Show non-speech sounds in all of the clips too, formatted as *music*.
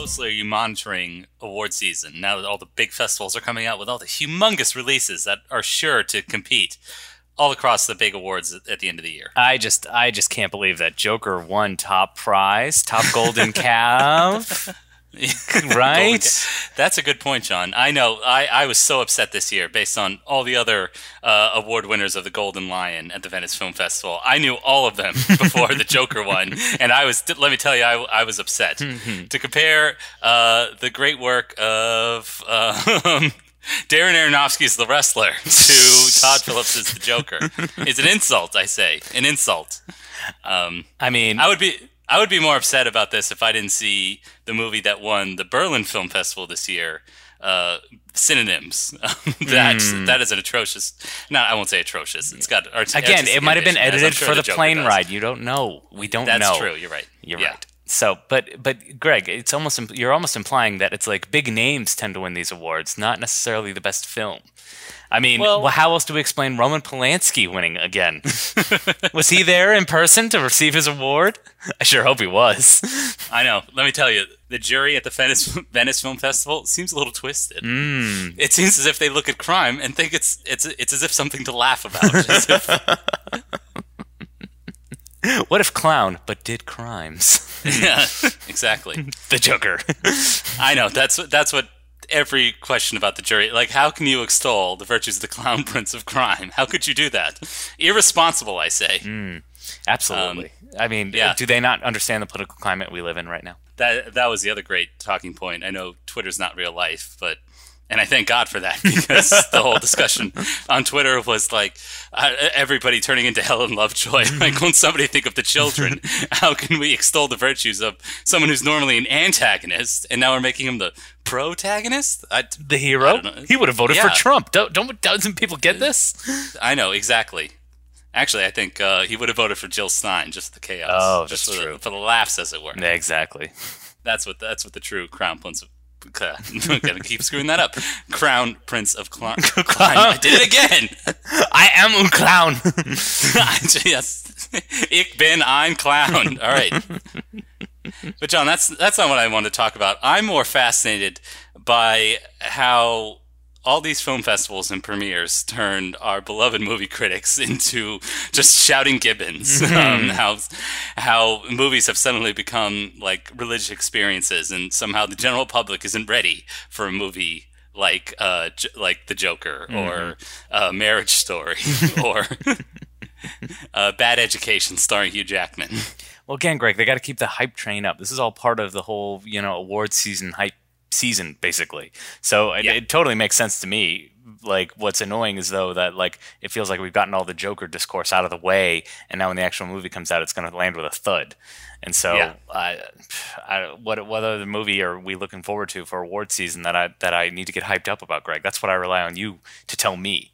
closely are you monitoring award season now that all the big festivals are coming out with all the humongous releases that are sure to compete all across the big awards at, at the end of the year? I just I just can't believe that Joker won top prize, top golden *laughs* calf. *laughs* right? That's a good point, John. I know. I, I was so upset this year based on all the other uh, award winners of the Golden Lion at the Venice Film Festival. I knew all of them *laughs* before the Joker won, and I was. Let me tell you, I, I was upset to compare uh, the great work of. Uh, *laughs* Darren Aronofsky's The Wrestler to Todd Phillips' The Joker is an insult, I say. An insult. Um, I mean, I would be I would be more upset about this if I didn't see the movie that won the Berlin Film Festival this year. Uh, synonyms. *laughs* that Hmm. that is an atrocious. No, I won't say atrocious. It's got art- again, it might have been ambition, as I'm edited sure for the Joker plane does. ride. You don't know. We don't That's know. That's true. You're right. You're Yeah. right. So, but but Greg, it's almost you're almost implying that it's like big names tend to win these awards, not necessarily the best film. I mean, Well- well, how else do we explain Roman Polanski winning again? *laughs* was he there in person to receive his award? I sure hope he was. I know. Let me tell you, the jury at the Venice, Venice Film Festival seems a little twisted. Hmm. It seems as if they look at crime and think it's it's it's as if something to laugh about. *laughs* What if clown but did crimes? *laughs* yeah, exactly. the Joker. I know. That's what that's what every question about the jury. Like, how can you extol the virtues of the clown *laughs* prince of crime? How could you do that? Irresponsible, I say. Absolutely. I mean, Um, yeah. do they not understand the political climate we live in right now? That that was the other great talking point. I know Twitter's not real life, but and I thank God for that *laughs* because the whole discussion on Twitter was like uh, everybody turning into Helen Lovejoy. *laughs* Like, won't somebody think of the children? *laughs* How can we extol the virtues of someone who's normally an antagonist, and now we're making him the protagonist? I, The hero? He would have voted for Trump. Don't, don't doesn't people get this? I know exactly. Actually, I think uh, he would have voted for Jill Stein just the chaos. Oh, just that's for true. The, for the laughs, as it were. Yeah, exactly. That's what that's what the true crown prince. Of, *laughs* I'm gonna keep screwing that up. Crown Prince of Cl- *laughs* Crime. I did it again. I am a clown. *laughs* yes, ich bin ein Clown. All right, but John, that's that's not what I want to talk about. I'm more fascinated by how all these film festivals and premieres turned our beloved movie critics *laughs* into just shouting gibbons. um, how how movies have suddenly become like religious experiences, and somehow the general public isn't ready for a movie like uh J- like The Joker or uh, Marriage Story *laughs* or *laughs* uh, Bad Education starring Hugh Jackman. well, again, Greg, they got to keep the hype train up. This is all part of the whole, you know, award season hype season, basically. So it, Yeah. it totally makes sense to me. Like, what's annoying is though that like it feels like we've gotten all the Joker discourse out of the way, and now when the actual movie comes out, it's going to land with a thud. And so, Yeah. I, I, what what other movie are we looking forward to for award season that I that I need to get hyped up about, Greg? That's what I rely on you to tell me.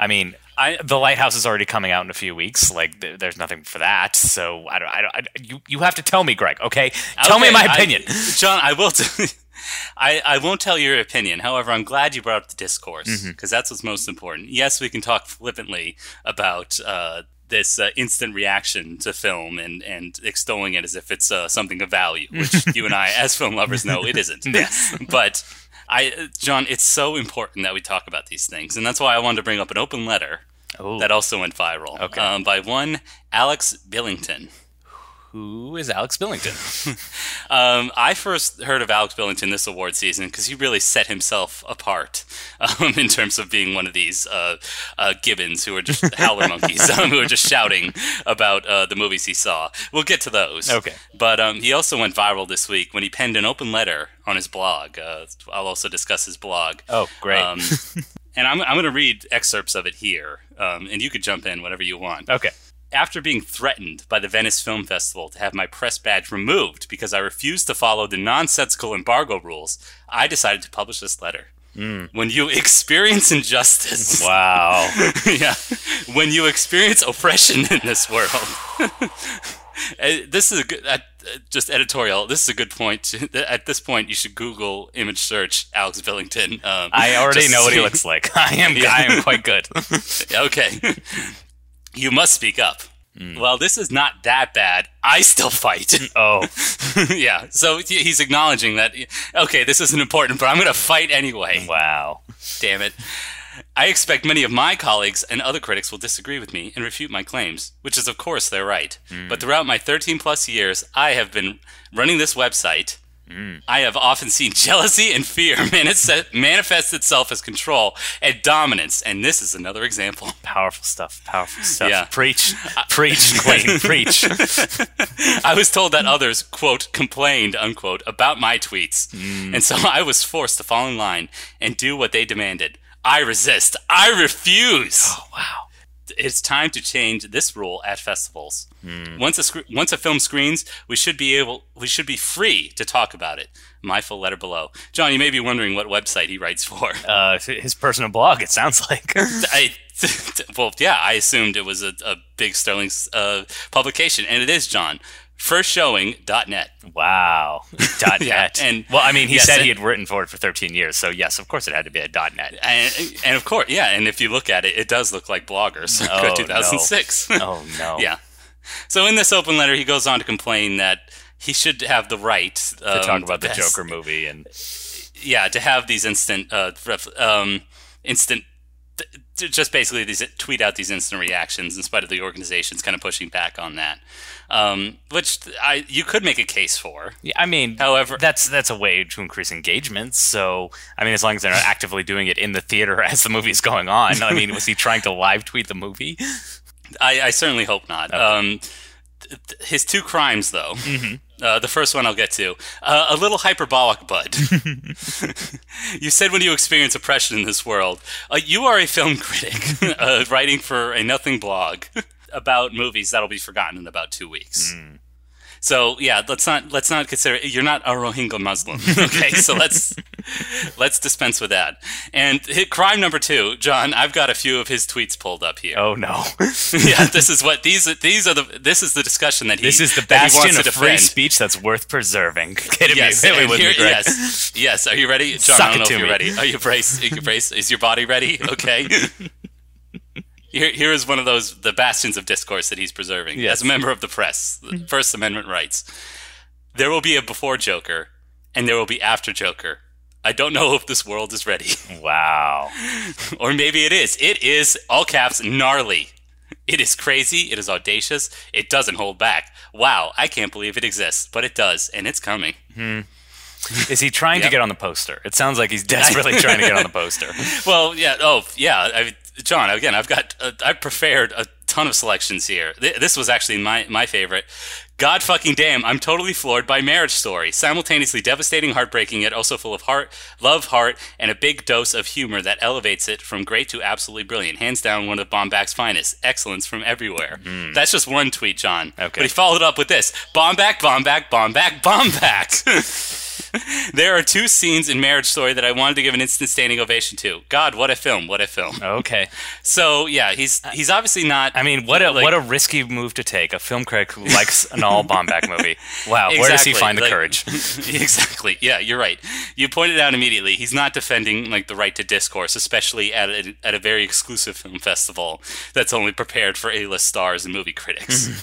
I mean, I the lighthouse is already coming out in a few weeks. Like, th- there's nothing for that. So I don't. I don't. I, you you have to tell me, Greg. Okay, tell me Okay, my I- opinion. John. I will. T- *laughs* I I won't tell your opinion. However, I'm glad you brought up the discourse Mm-hmm. because that's what's most important. Yes, we can talk flippantly about. Uh, this uh, instant reaction to film and, and extolling it as if it's uh, something of value, which *laughs* you and I, as film lovers, know it isn't. *laughs* Yes. but I, John, it's so important that we talk about these things, and that's why I wanted to bring up an open letter Oh, that also went viral Okay. um, by one Alex Billington. Who is Alex Billington? *laughs* Um, I first heard of Alex Billington this award season because he really set himself apart *laughs* um, in terms of being one of these uh, uh, gibbons who are just *laughs* howler monkeys um, who are just shouting about uh, the movies he saw. We'll get to those. Okay. But um, he also went viral this week when he penned an open letter on his blog. Uh, I'll also discuss his blog. Oh, great. Um, and I'm, I'm going to read excerpts of it here, um, and you could jump in whenever you want. okay. After being threatened by the Venice Film Festival to have my press badge removed because I refused to follow the nonsensical embargo rules, I decided to publish this letter. When you experience injustice, Wow. *laughs* yeah, when you experience oppression in this world, *laughs* uh, this is a good. Uh, just editorial. This is a good point. At this point, you should Google image search Alex Billington. Um, I already know what he looks like. *laughs* I am. Yeah. I am quite good. Okay. You must speak up. well, this is not that bad. I still fight. *laughs* Oh, *laughs* yeah. So he's acknowledging that, okay, this isn't important, but I'm going to fight anyway. wow. Damn it. I expect many of my colleagues and other critics will disagree with me and refute my claims, which is, of course, they're right. Hmm. But throughout my 13 plus years, I have been running this website. Mm. I have often seen jealousy and fear *laughs* manifest manifest itself as control and dominance, and this is another example. Powerful stuff. Powerful stuff. Yeah. Preach. Preach, Queen. *laughs* Preach. I was told that others, quote, complained, unquote, about my tweets. Mm. And so I was forced to fall in line and do what they demanded. I resist. I refuse. Oh, wow. It's time to change this rule at festivals. Once a sc- once a film screens, we should be able we should be free to talk about it. My full letter below. John, you may be wondering what website he writes for. *laughs* Uh, his personal blog, it sounds like. *laughs* I *laughs* well, yeah, I assumed it was a, a big Sterling uh, publication, and it is, John. Firstshowing.net. wow. *laughs* Dot Yeah, net. and- well, I mean, he yes, said he had written for it for 13 years, so yes, of course it had to be a net. And, and of course, yeah, and if you look at it, it does look like bloggers. *laughs* Oh, no. 2006. *laughs* Oh, no. yeah. So in this open letter, he goes on to complain that he should have the right To um, talk about the Joker movie and Yeah, to have these instant, uh, ref, um, instant, just basically these tweet out these instant reactions in spite of the organizations kind of pushing back on that, um, which I you could make a case for. Yeah, I mean, However- that's that's a way to increase engagement. So, I mean, as long as they're not *laughs* actively doing it in the theater *laughs* as the movie's going on. I mean, was he trying to live tweet the movie? I, I certainly hope not. Um, th- th- his two crimes, though. Uh, the first one I'll get to. Uh, a little hyperbolic, bud. *laughs* *laughs* you said when you experience oppression in this world, uh, you are a film critic *laughs* uh, writing for a nothing blog about movies that'll be forgotten in about two weeks. So yeah, let's not let's not consider you're not a Rohingya Muslim. *laughs* Okay, so let's let's dispense with that. And hit crime number two, John. I've got a few of his tweets pulled up here Oh no! *laughs* yeah, this is what these these are the this is the discussion that he This is the bastion of free speech that's worth preserving. *laughs* Hit Yes, me, with here- me, yes, yes. Are you ready, John? Suck I don't know if you're me. ready. Are you braced? Are you braced? Is your body ready? Okay. Here, here is one of those the bastions of discourse that he's preserving Yes. as a member of the press. the mm-hmm. First Amendment rights. There will be a before Joker, and there will be after Joker. I don't know if this world is ready. Wow. *laughs* or maybe it is. It is, all caps, gnarly. It is crazy. It is audacious. It doesn't hold back. Wow, I can't believe it exists, but it does, and it's coming. Hmm. Is he trying to get on the poster? It sounds like he's *laughs* desperately trying to get on the poster. Well, yeah. Oh, yeah. I, John, again, I've got, uh, I've prepared a ton of selections here. Th- this was actually my, my favorite. God fucking damn, I'm totally floored by Marriage Story. Simultaneously devastating, heartbreaking, yet also full of heart, love, heart, and a big dose of humor that elevates it from great to absolutely brilliant. Hands down, one of Baumbach's finest. Excellence from everywhere. That's just one tweet, John. Okay. But he followed up with this Baumbach, Baumbach, Baumbach, Baumbach. *laughs* *laughs* there are two scenes in Marriage Story that I wanted to give an instant standing ovation to. God, what a film! What a film! Okay. So yeah, he's uh, he's obviously not. I mean, what a Like- what a risky move to take. A film critic who likes an all Baumbach movie. *laughs* Wow. Where does he find the like- courage? *laughs* exactly. Yeah, you're right. You pointed out immediately. He's not defending like the right to discourse, especially at a, at a very exclusive film festival that's only prepared for A-list stars and movie critics.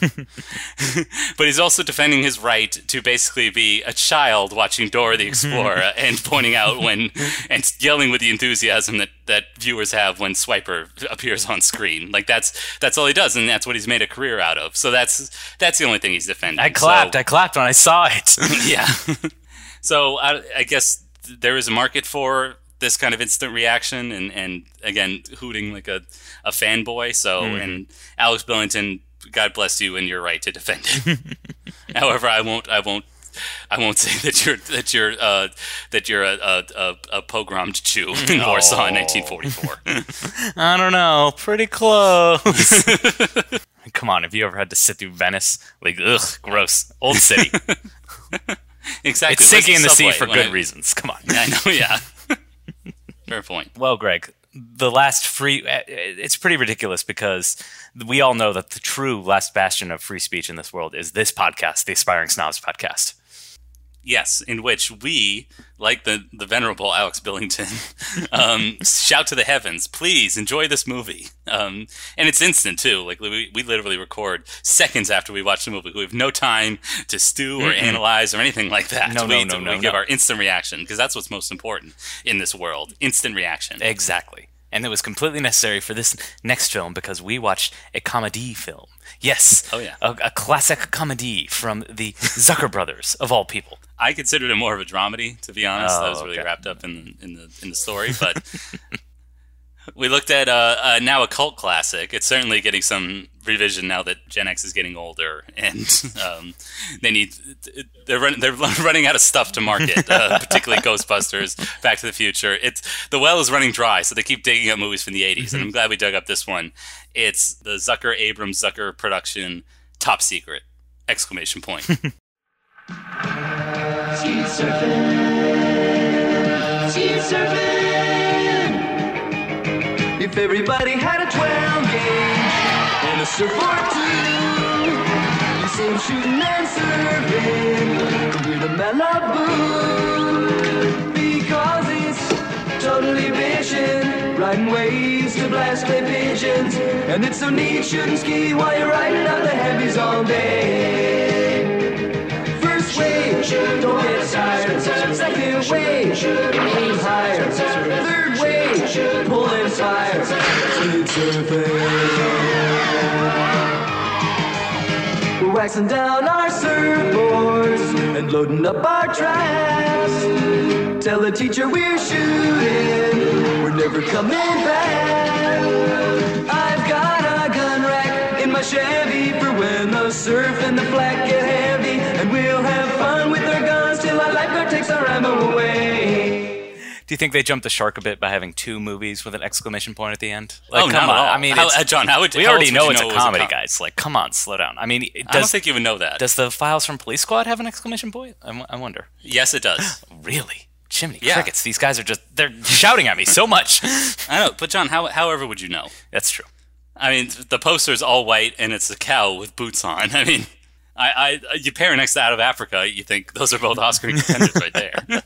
but he's also defending his right to basically be a child watching Dora the mm-hmm. Explorer and pointing out when and yelling with the enthusiasm that that viewers have when Swiper appears on screen. Like that's that's all he does, and that's what he's made a career out of. So that's that's the only thing he's defending. I clapped. So- I clapped when I saw it. *laughs* yeah. so I, I guess there is a market for this kind of instant reaction, and, and again, hooting like a, a fanboy. So, mm-hmm. and Alex Billington, God bless you, and you're right to defend it. *laughs* However, I won't. I won't. *laughs* I won't *laughs* say that you're that you're uh, that you're a, a, a, pogromed Jew *laughs* in Warsaw in Oh. 1944. I don't know. Pretty close. Come on, have you ever had to sit through Venice? Like, ugh, gross. Old city. exactly. It's sinking in the sea for good I- reasons. Come on. I know. Yeah. Fair point. Well, Greg, the last free. uh, It's pretty ridiculous because we all know that the true last bastion of free speech in this world is this podcast, the Aspiring Snobs podcast. Yes, in which we, like the the venerable Alex Billington, *laughs* um, shout to the heavens, "Please enjoy this movie!" Um, and it's instant too. Like we, we literally record seconds after we watch the movie. We have no time to stew or analyze or anything like that. No, we, no, no, we no, give no. our instant reaction because that's what's most important in this world: instant reaction. Exactly. And it was completely necessary for this next film because we watched a comedy film. Yes. Oh, yeah. A, a classic comedy from the Zucker brothers, of all people. I considered it more of a dramedy, to be honest. I Oh, was really okay. wrapped up in in the in the story, but *laughs* we looked at uh, uh, now a cult classic. It's certainly getting some revision now that Gen X is getting older, and *laughs* um, they need they're run, they're running out of stuff to market, uh, *laughs* particularly Ghostbusters, Back to the Future. It's the well is running dry, so they keep digging up movies from the '80s, and I'm glad we dug up this one. It's the Zucker Abrams Zucker production, Top Secret! Exclamation point. Ski surfing. Ski surfing. If everybody had a 12 gauge and a surfboard too, see 'em shooting and from here to Malibu. Because it's totally vision, riding waves to blast clay pigeons. And it's so neat shooting ski while you're riding out the heavies all day. First wave, don't get tired. Second wave, aim higher. Third wave, pull fire. Surfing. We're waxing down our surfboards and loading up our traps. Tell the teacher we're shooting. We're never coming back. I've got a gun rack in my Chevy for when the surf and the flat get heavy. Do you think they jumped the shark a bit by having two movies with an exclamation point at the end? Oh, not at all. I mean, How- uh, John, how would- we how already know would it's a know it a comedy, com- guys. Like, come on, slow down. I mean, I don't think you would know that. does the files from Police Squad have an exclamation point? I, w- I wonder. yes, it does. *gasps* Really? Jiminy Yeah. crickets. These guys are just, they're shouting at me so much. *laughs* I know, but John, how, however would you know? That's true. I mean, the poster's all white and it's a cow with boots on. *laughs* I mean, I, I you pair next to Out of Africa, you think those are both Oscar contenders right there. *laughs*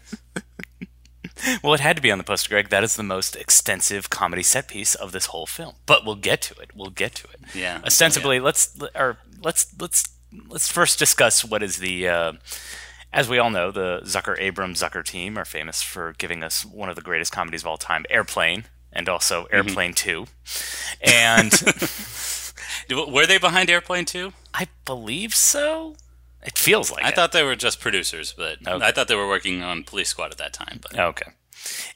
*laughs* Well, it had to be on the poster, Greg. That is the most extensive comedy set piece of this whole film. But we'll get to it. We'll get to it. Yeah. Ostensibly, let's or let's let's let's first discuss what is the. Uh, as we all know, the Zucker Abrams Zucker team are famous for giving us one of the greatest comedies of all time, Airplane, and also Mm-hmm. Airplane Two. And *laughs* Were they behind Airplane 2? I believe so. It feels like I it. thought they were just producers, but Okay. I thought they were working on Police Squad at that time. But Okay.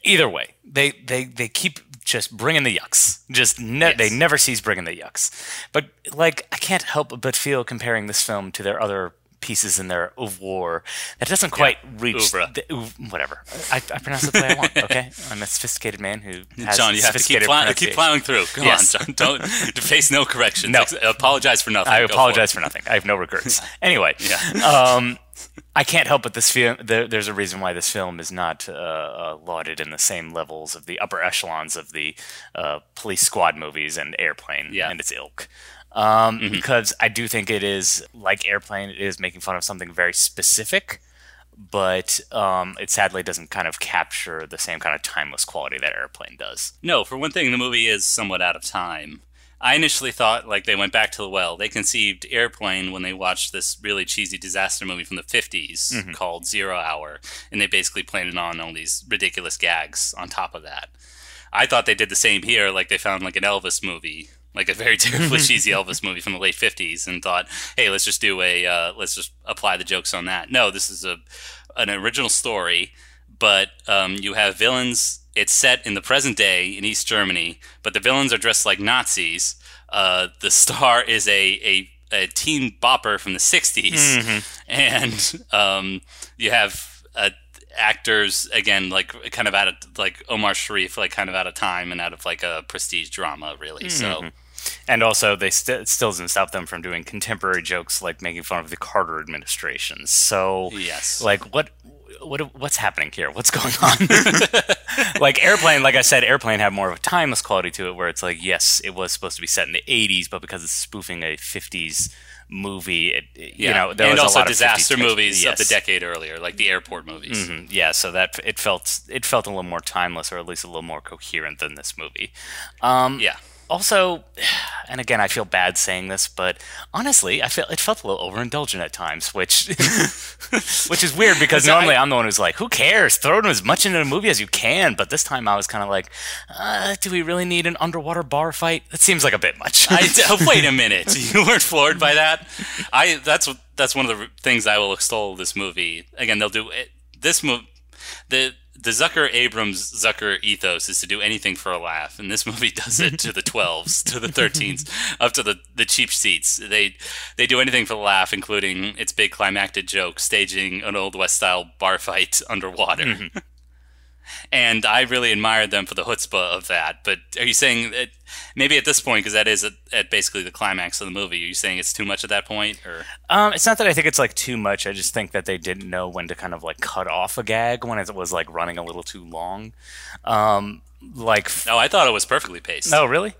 Either way, they they they keep just bringing the yucks. Just ne- Yes. they never cease bringing the yucks. But like, I can't help but feel comparing this film to their other pieces in their oeuvre that doesn't quite reach Oeuvre. the, whatever. I, I pronounce it the way I want. *laughs* Okay, I'm a sophisticated man who has John, you have to keep, plow- keep plowing through. Come Yes. on, John. Don't *laughs* face no corrections. No. Apologize for nothing. I Go apologize it. for nothing. I have no regrets. *laughs* Anyway, Yeah. um, I can't help but this film. There, there's a reason why this film is not uh, uh, lauded in the same levels of the upper echelons of the uh, police squad movies and Airplane Yeah. and its ilk. Um, Because I do think it is like Airplane. It is making fun of something very specific, but um, it sadly doesn't kind of capture the same kind of timeless quality that Airplane does. No, for one thing, the movie is somewhat out of time. I initially thought like they went back to the well. They conceived Airplane when they watched this really cheesy disaster movie from the 50s called Zero Hour, and they basically planted on all these ridiculous gags on top of that. I thought they did the same here, like they found like an Elvis movie, like a very *laughs* terribly *laughs* cheesy Elvis movie from the late 50s, and thought, hey, let's just do a, uh, let's just apply the jokes on that. No, this is a an original story, but um, you have villains. It's set in the present day in East Germany, but the villains are dressed like Nazis. Uh, the star *laughs* is a, a, a teen bopper from the 60s. And um, you have uh, actors, again, like kind of out of, like Omar Sharif, like kind of out of time and out of like a prestige drama, really. So, And also, they st- it still doesn't stop them from doing contemporary jokes like making fun of the Carter administration. So, Yes. like what what what's happening here? What's going on? *laughs* like airplane, like I said, airplane had more of a timeless quality to it, where it's like, yes, it was supposed to be set in the '80s, but because it's spoofing a '50s movie, it, it- you know, there and was also a lot disaster of 50s movies of the decade earlier, like the airport movies. Mhm, Yeah, so that it felt it felt a little more timeless, or at least a little more coherent than this movie. Um, Yeah. Also, *sighs* and again, I feel bad saying this, but honestly, I feel it felt a little overindulgent at times, which *laughs* which is weird because So normally I, am the one who's like, "Who cares? Throw as much into the movie as you can." But this time, I was kind of like, uh, "Do we really need an underwater bar fight? That seems like a bit much." I, *laughs* wait a minute. *laughs* You weren't floored by that? I that's that's one of the things I will extol this movie. Again, they'll do it, this movie. The the Zucker Abrams Zucker ethos is to do anything for a laugh, and this movie does it to the *laughs* twelves, to the thirteens, up to the, the cheap seats. They they do anything for the laugh, including its big climactic joke, staging an old west style bar fight *laughs* underwater. Mm-hmm. And I really admired them for the chutzpah of that. But are you saying that maybe at this point, because that is at, at basically the climax of the movie, are you saying it's too much at that point, or Um, it's not that I think it's like too much. I just think that they didn't know when to kind of like cut off a gag when it was like running a little too long. Um, like, no? I thought it was perfectly paced. no, really?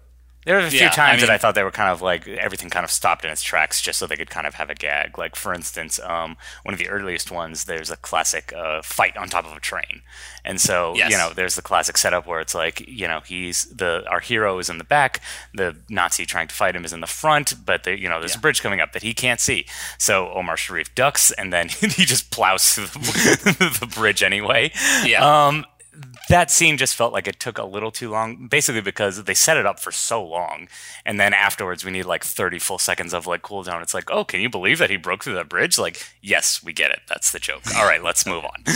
There were a few Yeah, I times that I thought they were kind of like everything kind of stopped in its tracks just so they could kind of have a gag. Like for instance, um, one of the earliest ones, there's a classic uh, fight on top of a train, and so Yes. you know there's the classic setup where it's like you know he's the our hero is in the back, the Nazi trying to fight him is in the front, but the, you know there's a bridge coming up that he can't see. So Omar Sharif ducks and then *laughs* he just plows through the, *laughs* the bridge anyway. Yeah. Um, that scene just felt like it took a little too long, basically because they set it up for so long, and then afterwards we need like 30 full seconds of like cool down. It's like, oh, can you believe that he broke through that bridge? Like, yes, we get it. That's the joke. All right, let's move on. *laughs*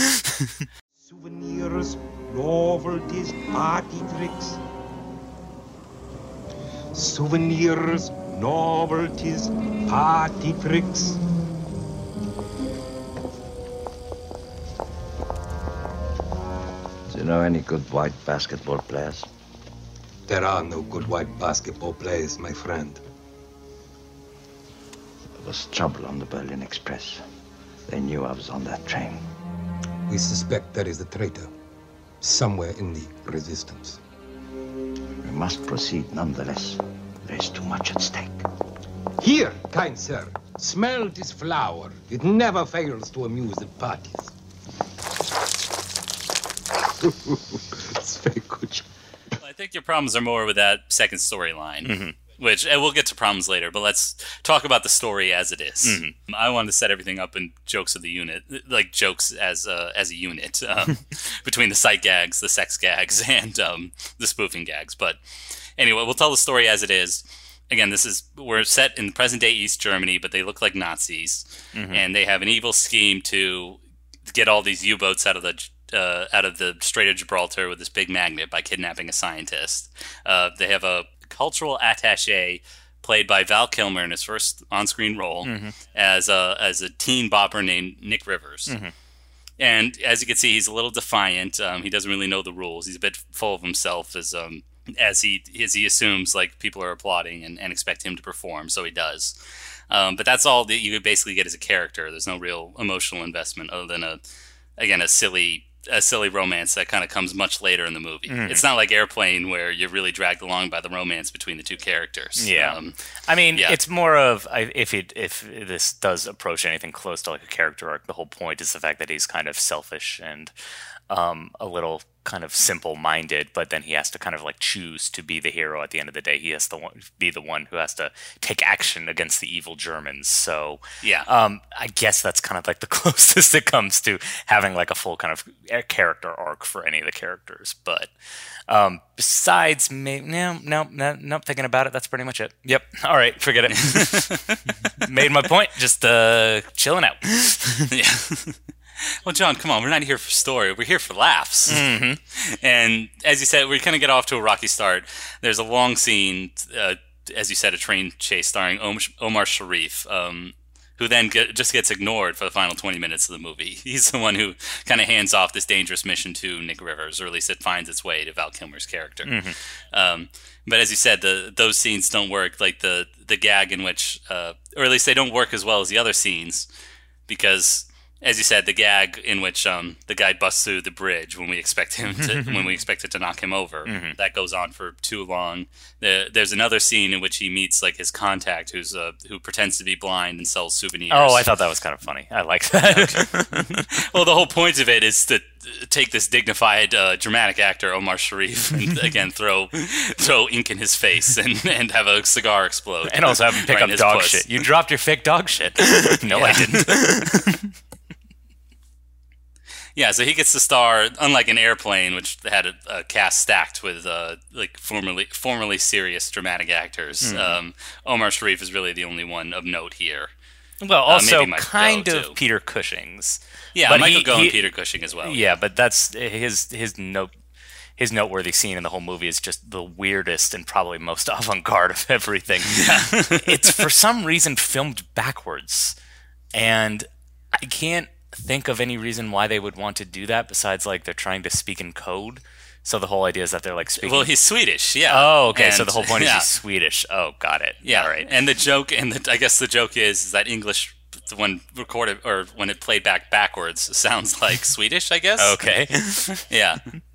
Souvenirs, novelties, party tricks. Souvenirs, novelties, party tricks. Do you know any good white basketball players? There are no good white basketball players, my friend. There was trouble on the Berlin Express. They knew I was on that train. We suspect there is a traitor somewhere in the resistance. We must proceed nonetheless. There's too much at stake. Here, kind sir, smell this flower. It never fails to amuse the parties. It's very good. I think your problems are more with that second storyline, Mm-hmm. which and we'll get to problems later. But let's talk about the story as it is. Mm-hmm. I wanted to set everything up in jokes of the unit, like jokes as a, as a unit *laughs* um, *laughs* between the sight gags, the sex gags, *laughs* and um, the spoofing gags. But anyway, we'll tell the story as it is. Again, this is we're set in present day East Germany, but they look like Nazis, and they have an evil scheme to get all these U-boats out of the uh, out of the Strait of Gibraltar with this big magnet by kidnapping a scientist. Uh, they have a cultural attaché played by Val Kilmer in his first on-screen role as a as a teen bopper named Nick Rivers. And as you can see, he's a little defiant. Um, he doesn't really know the rules. He's a bit full of himself as um, as he as he assumes like people are applauding and, and expect him to perform. So he does. Um, but that's all that you basically get as a character. There's no real emotional investment other than a again a silly a silly romance that kind of comes much later in the movie. It's not like Airplane where you're really dragged along by the romance between the two characters. Yeah. Um, I mean, Yeah. it's more of if it if this does approach anything close to like a character arc, the whole point is the fact that he's kind of selfish and um, a little kind of simple-minded, but then he has to kind of like choose to be the hero at the end of the day. He has to be the one who has to take action against the evil Germans. So Yeah. um, I guess that's kind of like the *laughs* closest it comes to having like a full kind of character arc for any of the characters. But um, besides, may- no, no, no, no, thinking about it, that's pretty much it. Yep. All right, forget it. *laughs* Made my point. Just uh, chilling out. *laughs* yeah. *laughs* well, John, come on. We're not here for story. We're here for laughs. Mm-hmm. *laughs* And as you said, we kind of get off to a rocky start. There's a long scene, uh, as you said, a train chase starring Omar Sharif, um, who then get, just gets ignored for the final 20 minutes of the movie. *laughs* He's the one who kind of hands off this dangerous mission to Nick Rivers, or at least it finds its way to Val Kilmer's character. Um, but as you said, the those scenes don't work. Like the the gag in which, uh, or at least they don't work as well as the other scenes, because as you said, the gag in which um, the guy busts through the bridge when we expect him to *laughs* when we expect it to knock him over. That goes on for too long. The, there's another scene in which he meets like his contact, who's uh, who pretends to be blind and sells souvenirs. Oh, I thought that was kind of funny. I like that. *laughs* well, the whole point of it is to take this dignified, uh, dramatic actor Omar Sharif and *laughs* again throw throw ink in his face and, and have a cigar explode, and also have him pick right up dog puss. shit. You dropped your fake dog shit. no, I didn't. Yeah, so he gets to star, unlike an airplane, which had a, a cast stacked with uh, like formerly formerly serious dramatic actors. Mm-hmm. Um, Omar Sharif is really the only one of note here. Well, also Uh, maybe Michael kind of too. Peter Cushing's. Yeah, But Michael he- he- and Peter Cushing as well. Yeah, but that's his his note. His noteworthy scene in the whole movie is just the weirdest and probably most *laughs* avant-garde of everything. it's for some reason filmed backwards, and I can't think of any reason why they would want to do that besides like they're trying to speak in code. So the whole idea is that they're like speaking. Well, he's Swedish. Yeah. oh, okay. so the whole point yeah. is he's Swedish. Oh, got it. Yeah, All right. And the joke, and the, I guess the joke is, is that English, when recorded or when it played back backwards, *laughs* sounds like Swedish. I guess. Okay. Yeah. *laughs*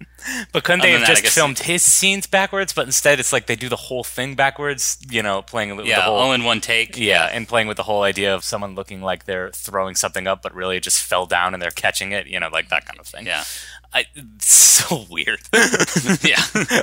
But couldn't they have that, just filmed his scenes backwards? But instead, it's like they do the whole thing backwards. You know, playing with Yeah. the whole all in one take. yeah, and playing with the whole idea of someone looking like they're throwing something up, but really it just fell down and they're catching it. You know, like that kind of thing. Yeah. I, it's so *laughs* weird. *laughs* Yeah.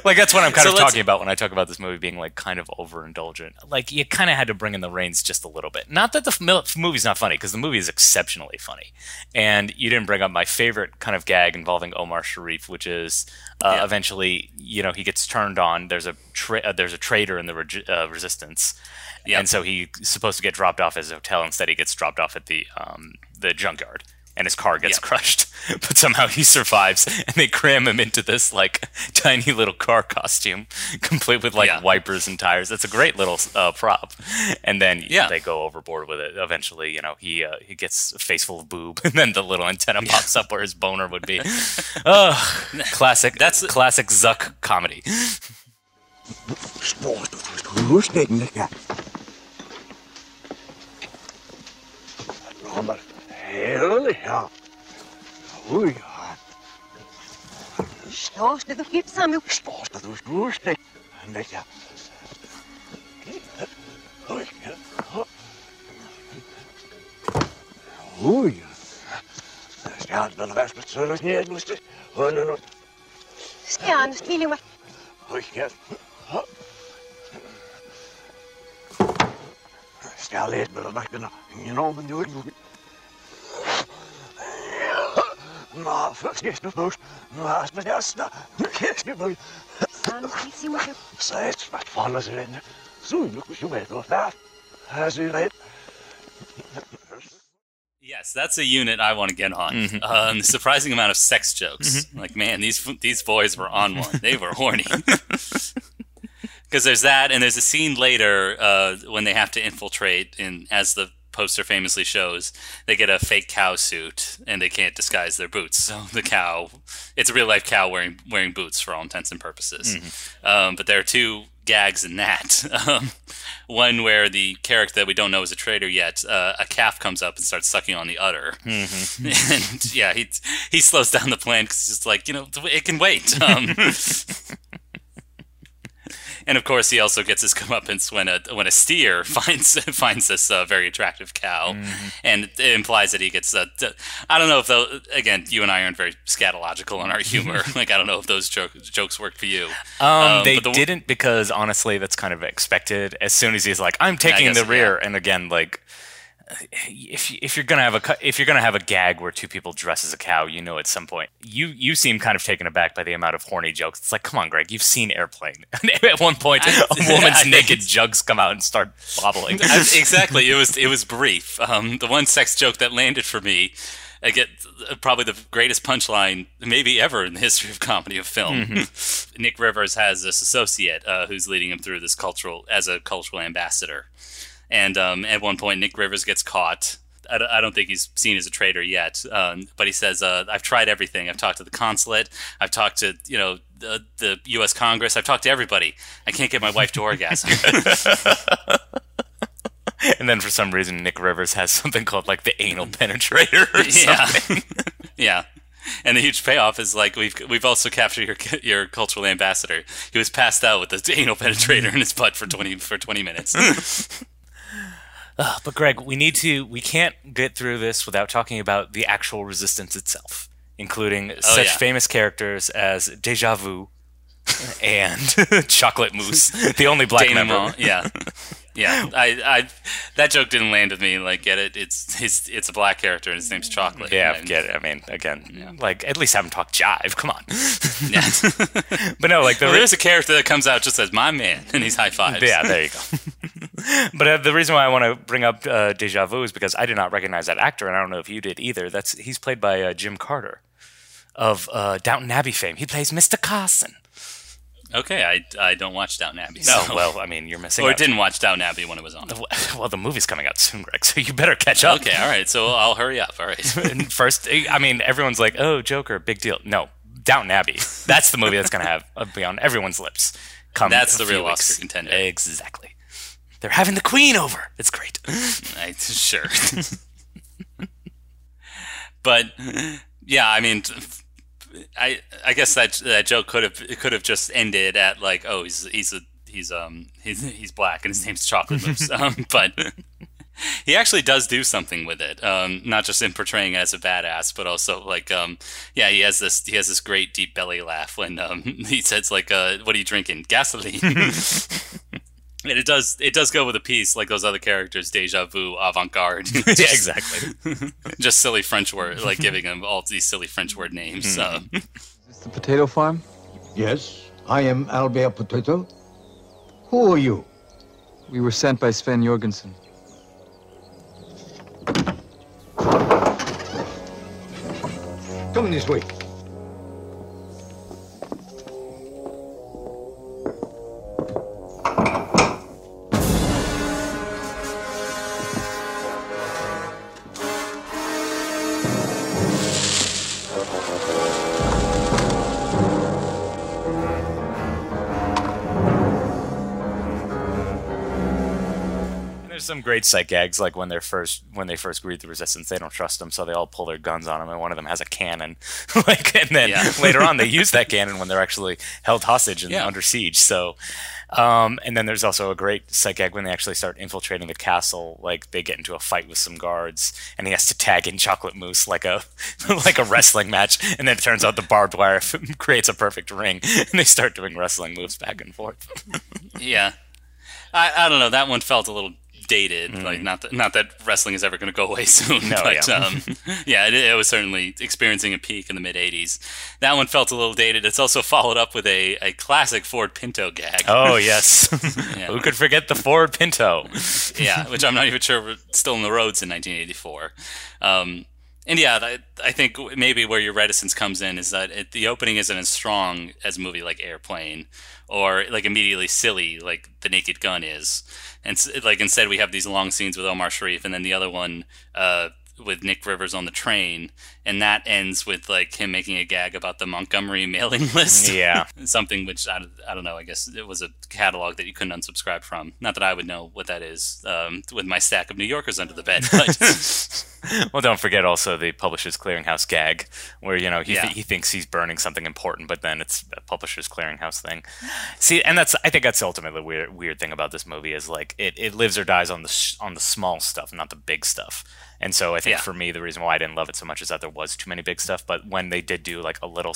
like that's what I'm kind So of talking about when I talk about this movie being like kind of overindulgent. Like you kind of had to bring in the reins just a little bit. Not that the f- movie's not funny because the movie is exceptionally funny, and you didn't bring up my favorite kind of gag involving Omar Sharif, which is uh, Yeah. eventually you know he gets turned on. There's a tra- uh, there's a traitor in the regi- uh, resistance. Yep. And so he's supposed to get dropped off at his hotel. Instead, he gets dropped off at the um, the junkyard, and his car gets Yep. crushed. *laughs* But somehow he survives, and they cram him into this like *laughs* tiny little car costume, *laughs* complete with like Yeah. wipers and tires. That's a great little uh, prop. And then Yeah. they go overboard with it. Eventually, you know, he uh, he gets a face full of boob, and then the little antenna pops up where his boner would be. Ugh, classic. That's- classic Zuck comedy. heel ja. Oei, ja. Što ste tu kipsami? Što ste tu slušte? Ne, ja. Oei, ja. Oei, ja. dan was het zo nog niet moest. Hoor, dan ja. Dat nog. Ik Steeds wat vallen ze in. Zo, look what you that. As you read. Yes, that's a unit I want to get on. Mm-hmm. Um, the surprising amount of sex jokes. Like, man, these these boys were on one. They were horny. *laughs* *laughs* Because there's that, and there's a scene later uh, when they have to infiltrate, and as the poster famously shows, they get a fake cow suit, and they can't disguise their boots. So *laughs* the cow, it's a real life cow wearing wearing boots for all intents and purposes. Um, but there are two gags in that. *laughs* Um, one where the character that we don't know is a traitor yet, uh, a calf comes up and starts sucking on the udder, *laughs* and yeah, he he slows down the plan because it's just like you know it can wait. Um, and of course, he also gets his *laughs* comeuppance when a when a steer *laughs* finds finds this uh, very attractive cow, and it implies that he gets. Uh, I don't know if though. Again, you and I aren't very scatological in our humor. *laughs* like I don't know if those jo- jokes work for you. Um, Um, they the- didn't because honestly, that's kind of expected. As soon as he's like, "I'm taking guess, the rear," and again, like, if if you're gonna have a if you're gonna have a gag where two people dress as a cow, you know at some point you you seem kind of taken aback by the amount of horny jokes. It's like, come on, Greg, you've seen Airplane. *laughs* at one point, I- a woman's *laughs* I- naked *laughs* jugs come out and start bobbling. Exactly. It was it was brief. Um, the one sex joke that landed for me, I get probably the greatest punchline maybe ever in the history of comedy of film. Nick Rivers has this associate uh, who's leading him through this cultural as a cultural ambassador, and um, at one point Nick Rivers gets caught. I don't, don't think he's seen as a traitor yet, um, but he says, uh, "I've tried everything. I've talked to the consulate. I've talked to you know the, the U.S. Congress. I've talked to everybody. I can't get my wife to orgasm." *laughs* and then for some reason Nick Rivers has something called like the anal penetrator or Yeah. something. *laughs* Yeah. And the huge payoff is like we've we've also captured your your cultural ambassador. He was passed out with the anal penetrator in his butt for twenty for twenty minutes. *laughs* But Greg, we need to we can't get through this without talking about the actual resistance itself, including oh, such yeah. famous characters as Deja Vu *laughs* and *laughs* Chocolate Mousse, the only black member. Denouement, yeah, *laughs* yeah. I, I, that joke didn't land with me. Like, get it? It's his. It's a black character, and his name's Chocolate. Yeah, And- get it. I mean, again, like at least have him talk jive. Come on. yeah. *laughs* But no, like the well, re- there's a character that comes out just as my man, and he's high fives. yeah, there you go. *laughs* but uh, the reason why I want to bring up uh, Deja Vu is because I did not recognize that actor, and I don't know if you did either. That's he's played by uh, Jim Carter of uh, Downton Abbey fame. He plays Mr. Carson. Okay, I, I don't watch Downton Abbey. No, so- well, I mean, you're missing. or out. didn't watch Downton Abbey when it was on. Well, the movie's coming out soon, Greg, *laughs* so you better catch up. Okay, all right. So I'll hurry up. All right. *laughs* First, I mean, everyone's like, "Oh, Joker, big deal." No, Downton Abbey. That's the movie that's going to have uh, be on everyone's lips. Come That's the real weeks. Oscar contender. Exactly. They're having the Queen over. It's great. I, sure. *laughs* but yeah, I mean, I I guess that that joke could have it could have just ended at like, oh, he's he's a he's um he's he's black and his name's Chocolate Mousse. *laughs* um, but *laughs* he actually does do something with it. Um, not just in portraying it as a badass, but also like um yeah, he has this he has this great deep belly laugh when um *laughs* he says like uh what are you drinking? Gasoline. And it does it does go with a piece like those other characters, deja vu, avant garde. *laughs* yeah, exactly. *laughs* just silly French word, like giving them all these silly French word names. Uh, *laughs* It's the potato farm? Yes, I am Albert Potato. Who are you? We were sent by Sven Jorgensen. Come this way. Some great sight gags, like when they're first when they first greet the resistance, they don't trust them, so they all pull their guns on them, and one of them has a cannon. *laughs* like, and then Yeah. *laughs* later on, they use that cannon when they're actually held hostage and Yeah. under siege. So, um, and then there's also a great sight gag when they actually start infiltrating the castle. Like they get into a fight with some guards, and he has to tag in Chocolate Mousse like a *laughs* like a wrestling match, and then it turns out the barbed wire creates a perfect ring, and they start doing wrestling moves back and forth. yeah, I, I don't know. That one felt a little dated. Like not that not that wrestling is ever going to go away *laughs* soon. No, but yeah. um, *laughs* yeah, it, it was certainly experiencing a peak in the mid '80s. That one felt a little dated. It's also followed up with a, a classic Ford Pinto gag. Oh yes, *laughs* Yeah. who could forget the Ford Pinto? yeah, which I'm not even sure we're still in the roads in 1984. Um, and yeah, I, think maybe where your reticence comes in is that it, the opening isn't as strong as a movie like Airplane, or like immediately silly like The Naked Gun is, and like instead we have these long scenes with Omar Sharif, and then the other one uh, with Nick Rivers on the train, and that ends with like him making a gag about the Montgomery mailing *laughs* list. Yeah. *laughs* something which I, I don't know. I guess it was a catalog that you couldn't unsubscribe from. Not that I would know what that is um, with my stack of New Yorkers under the bed. But *laughs* Well, don't forget also the Publishers Clearinghouse gag, where you know he Yeah. th- he thinks he's burning something important, but then it's a Publishers Clearinghouse thing. See, and that's I think that's ultimately the weird weird thing about this movie is like it, it lives or dies on the sh- on the small stuff, not the big stuff. And so I think Yeah. for me the reason why I didn't love it so much is that there was too many big stuff. But when they did do like a little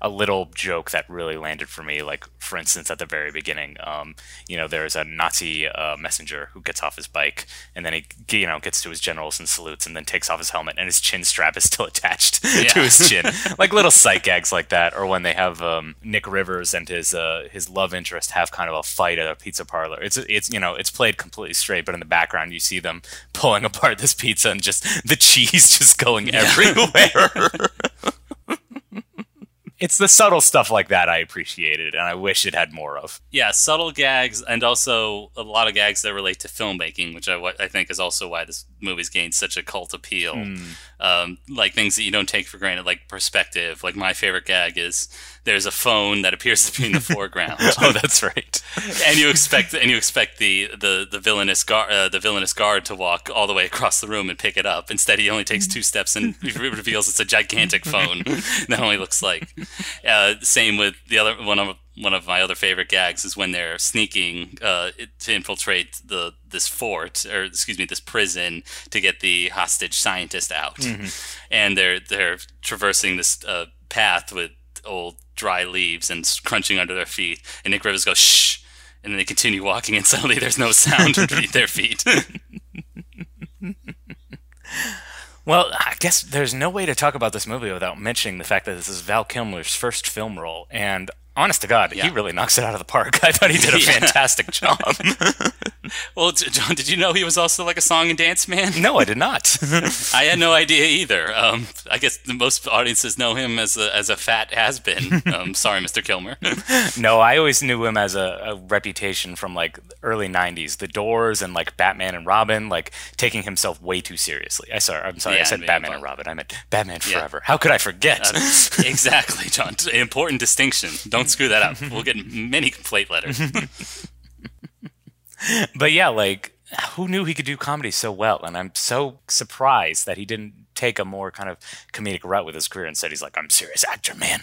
a little joke that really landed for me, like for instance at the very beginning, um, you know, there's a Nazi uh, messenger who gets off his bike and then he you know gets to his generals and salutes and then takes off his helmet and his chin strap is still *laughs* attached to his chin, *laughs* like little sight gags like that. Or when they have um, Nick Rivers and his uh, his love interest have kind of a fight at a pizza parlor. It's it's you know it's played completely straight, but in the background you see them pulling *laughs* apart this pizza and just the cheese just going everywhere. *laughs* it's the subtle stuff like that I appreciated, and I wish it had more of. Yeah, subtle gags and also a lot of gags that relate to filmmaking, which I, I think is also why this movie's gained such a cult appeal. Hmm. Um, like things that you don't take for granted, like perspective. Like my favorite gag is there's a phone that appears to be in the *laughs* foreground. oh, *laughs* that's right. and you expect and you expect the the the villainous guard uh, the villainous guard to walk all the way across the room and pick it up. Instead, he only takes two steps and *laughs* re- reveals it's a gigantic phone that only looks like. Uh, same with the other one of one of my other favorite gags is when they're sneaking uh, to infiltrate the this fort or excuse me this prison to get the hostage scientist out, and they're they're traversing this uh, path with old dry leaves and crunching under their feet. And Nick Rivers goes shh, and then they continue walking, and *laughs* suddenly there's no sound underneath their feet. *laughs* Well, I guess there's no way to talk about this movie without mentioning the fact that this is Val Kilmer's first film role, and honest to God, he really knocks it out of the park. *laughs* I thought he did a *laughs* Yeah. fantastic job. *laughs* well, John, did you know he was also like a song and dance man? no, I did not. I had no idea either. Um, I guess the most audiences know him as a as a fat has been. Um, sorry, Mr. Kilmer. no, I always knew him as a, a reputation from like early '90s, The Doors, and like Batman and Robin, like taking himself way too seriously. I sorry, I'm sorry, I Yeah, said I mean, Batman and Robin. I meant Batman Yeah. Forever. How could I forget? Uh, exactly, John. Important distinction. Don't screw that up. *laughs* We'll get many complaint letters. *laughs* but yeah, like who knew he could do comedy so well? And I'm so surprised that he didn't take a more kind of comedic route with his career. and said he's like, I'm a serious actor, man.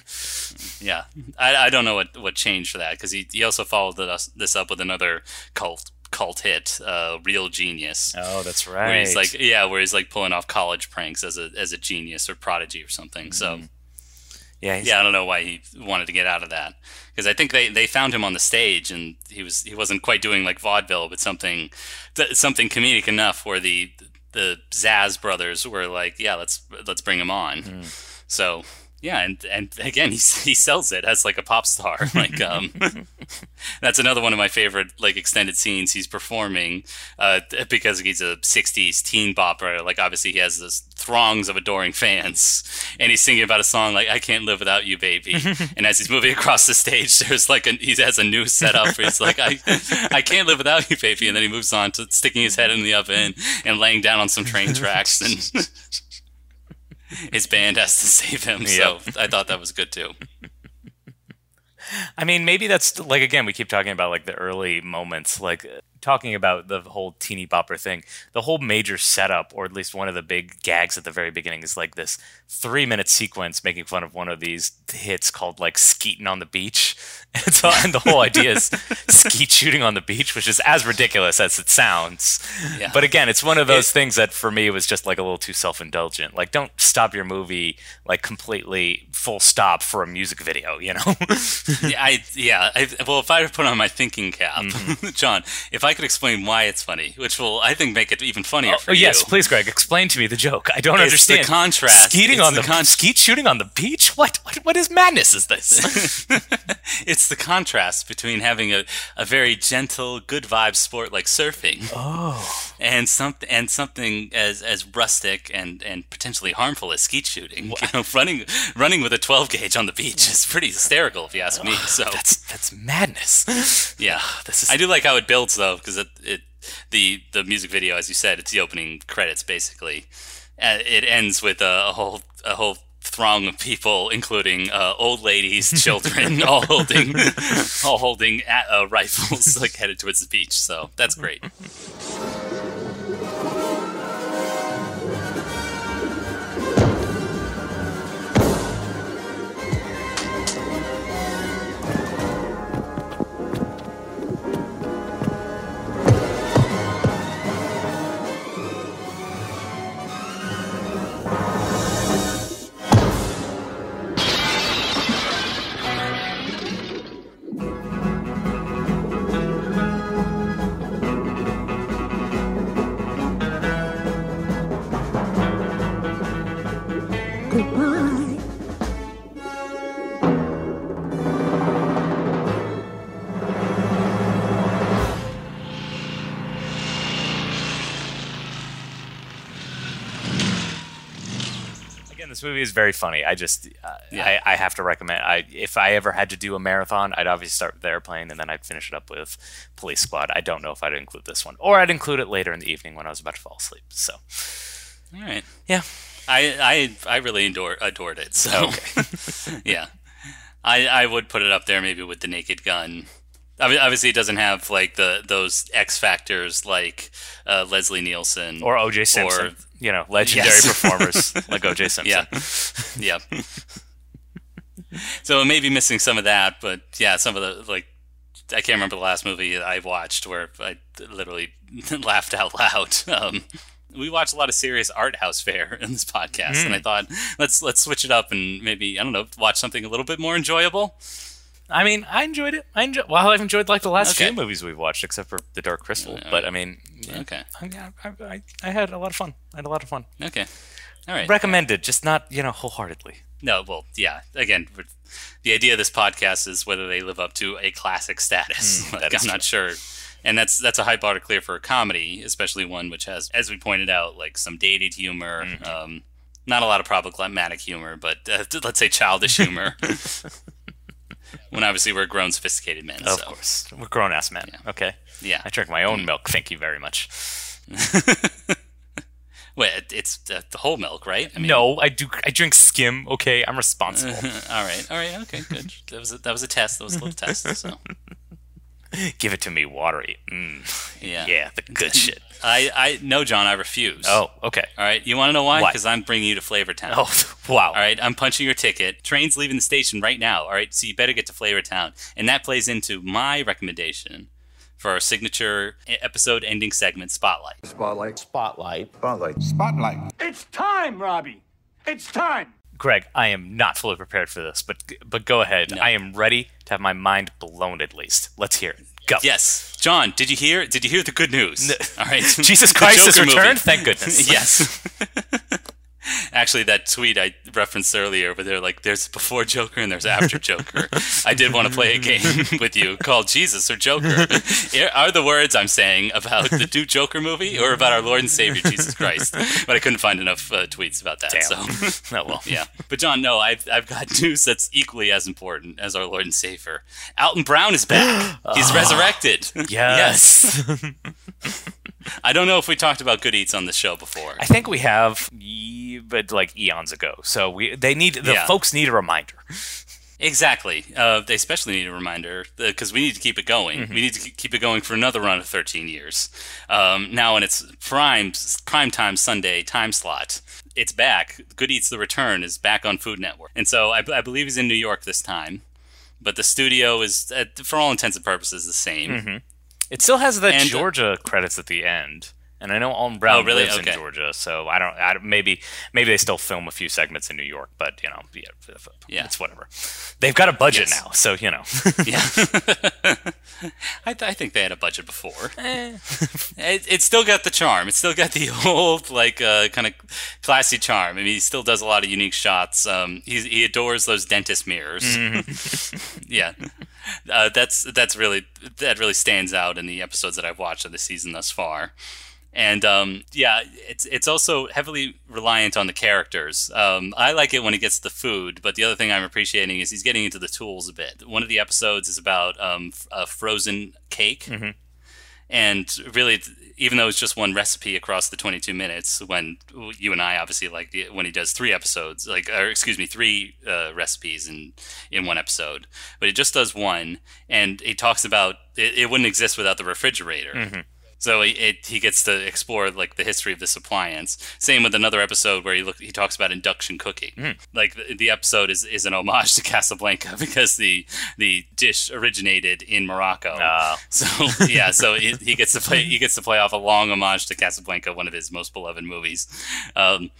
Yeah, I, I don't know what, what changed for that because he, he also followed this, up with another cult cult hit, uh, Real Genius. Oh, that's right. Where he's like, yeah, where he's like pulling off college pranks as a as a genius or prodigy or something. So yeah, yeah, I don't know why he wanted to get out of that because I think they, they found him on the stage and he was he wasn't quite doing like vaudeville, but something th- something comedic enough where the the Zaz brothers were like, yeah, let's let's bring him on. Hmm. So yeah, and and again, he he sells it as like a pop star. *laughs* Like um, *laughs* *laughs* that's another one of my favorite like extended scenes. He's performing uh, because he's a '60s teen bopper. Like obviously he has this throngs of adoring fans, and he's singing about a song like "I Can't Live Without You, Baby." and as he's moving across the stage, there's like a, he has a new setup where he's like, "I I can't live without you, baby," and then he moves on to sticking his head in the oven and laying down on some train tracks and. His band has to *laughs* save him, so I thought that was good too. I mean, maybe that's like again, we keep talking about like the early moments, like talking about the whole teeny bopper thing. The whole major setup, or at least one of the big gags at the very beginning, is like this three minute sequence making fun of one of these hits called like Skeeting on the Beach. *laughs* And, so, and the whole idea is *laughs* skeet shooting on the beach, which is as ridiculous as it sounds. Yeah. But again, it's one of those things that for me was just like a little too self indulgent. Like, don't stop your movie like completely full stop for a music video, you know? *laughs* yeah, I yeah. I, well, if I put on my thinking cap, mm-hmm. John, if I could explain why it's funny, which will I think make it even funnier oh, for oh, yes, please, Greg, explain to me the joke. I don't It's understand. the contrast. Skeeting It's on the the, con- skeet shooting on the beach? What? What? What is madness? Is this? *laughs* it's the contrast between having a, a very gentle, good vibe sport like surfing, oh, and something and something as as rustic and and potentially harmful as skeet shooting. You know, running running with a 12 gauge on the beach is pretty hysterical, if you ask me. So that's that's madness. *laughs* Yeah, This is- I do like how it builds though, because it, it the the music video, as you said, it's the opening credits basically. Uh, it ends with a, a whole a whole throng of people, including uh, old ladies, *laughs* children, all holding all holding uh, rifles, like headed towards the beach. So that's great. This movie is very funny. I just, uh, Yeah. I, I have to recommend. I if I ever had to do a marathon, I'd obviously start with Airplane, and then I'd finish it up with Police Squad. I don't know if I'd include this one, or I'd include it later in the evening when I was about to fall asleep. So, All right. yeah, I I I really adore, adored it. So *laughs* yeah, I I would put it up there maybe with the Naked Gun. I mean, obviously, it doesn't have like the those X factors like uh, Leslie Nielsen or O.J. Simpson. Or- you know, legendary Yes. performers *laughs* like O.J. Simpson. Yeah, yeah. so it may be missing some of that, but yeah, some of the like I can't remember the last movie I've watched where I literally *laughs* laughed out loud. Um, we watch a lot of serious art house fare in this podcast, and I thought let's let's switch it up and maybe I don't know watch something a little bit more enjoyable. I mean, I enjoyed it. I enjoy. Well, I've enjoyed like the last Okay. few movies we've watched, except for The Dark Crystal. But I mean, yeah, Okay, I, I, I, had a lot of fun. I had a lot of fun. okay, all right. Recommended, just not you know wholeheartedly. No, well, yeah. Again, the idea of this podcast is whether they live up to a classic status. Mm, *laughs* like, I'm not sure, and that's that's a high bar to clear for a comedy, especially one which has, as we pointed out, like some dated humor. Mm-hmm. Um, not a lot of problematic humor, but uh, let's say childish humor. *laughs* *laughs* when obviously we're grown, sophisticated men. Of so. course, we're grown ass men. Okay. Yeah. I drink my own milk. Thank you very much. *laughs* Wait, it's uh, the whole milk, right? I mean, no, I do. I drink skim. Okay, I'm responsible. *laughs* all right, all right, okay, good. That was a, that was a test. That was a little test. So *laughs* *laughs* Give it to me watery. Mm, yeah, yeah, the good shit. *laughs* I, I no, John, I refuse. Oh, okay. All right, you want to know why? Why? Because I'm bringing you to Flavortown. Oh, *laughs* wow. All right, I'm punching your ticket. Train's leaving the station right now. All right, so you better get to Flavortown, and that plays into my recommendation for our signature episode ending segment, Spotlight. Spotlight. Spotlight. Spotlight. Spotlight. It's time, Robbie. It's time. Greg, I am not fully prepared for this, but but go ahead. No. I am ready to have my mind blown at least. Let's hear it. Go. Yes, John, did you hear? Did you hear the good news? All right, *laughs* Jesus Christ has Joker movie. returned. Thank goodness. *laughs* yes. *laughs* Actually, that tweet I referenced earlier, where they're like, "There's before Joker and there's after Joker." *laughs* I did want to play a game *laughs* with you called Jesus or Joker. Are the words I'm saying about the new Joker movie or about our Lord and Savior Jesus Christ? *laughs* But I couldn't find enough uh, tweets about that. Damn. So Oh well. yeah, but John, no, I've I've got news that's equally as important as our Lord and Savior. Alton Brown is back. *gasps* He's resurrected. Yes. I don't know if we talked about Good Eats on the show before. I think we have, but like eons ago. So we they need the Yeah. folks need a reminder. Exactly. Uh, they especially need a reminder because we need to keep it going. Mm-hmm. We need to keep it going for another run of 13 years. Um, now, in its prime prime time Sunday time slot, it's back. Good Eats the Return is back on Food Network, and so I believe he's in New York this time. But the studio is, uh, for all intents and purposes, the same. Mm-hmm. It still has the And, Georgia credits at the end. And I know Alton Brown Oh, really? lives Okay. in Georgia, so I don't, I. Maybe, maybe they still film a few segments in New York, but you know, yeah, Yeah. it's whatever. They've got a budget Yes. now, so you know. *laughs* Yeah, *laughs* I, th- I think they had a budget before. Eh. *laughs* it, still got the charm. It still got the old, like, uh, kind of classy charm. I mean, he still does a lot of unique shots. Um, he's, he adores those dentist mirrors. yeah, uh, that's that's really that really stands out in the episodes that I've watched of the season thus far. And um, yeah, it's it's also heavily reliant on the characters. Um, I like it when he gets the food, but the other thing I'm appreciating is he's getting into the tools a bit. One of the episodes is about um, a frozen cake, and really, even though it's just one recipe across the 22 minutes, when you and I obviously like when he does three episodes, like or excuse me, three uh, recipes in in one episode, but he just does one, and he talks about it, it wouldn't exist without the refrigerator. So he, it, he gets to explore like the history of this appliance. Same with another episode where he look he talks about induction cooking. Like the, the episode is, is an homage to Casablanca *laughs* because the the dish originated in Morocco. Ah. So yeah, so he, he gets to play he gets to play off a long homage to Casablanca, one of his most beloved movies. Um,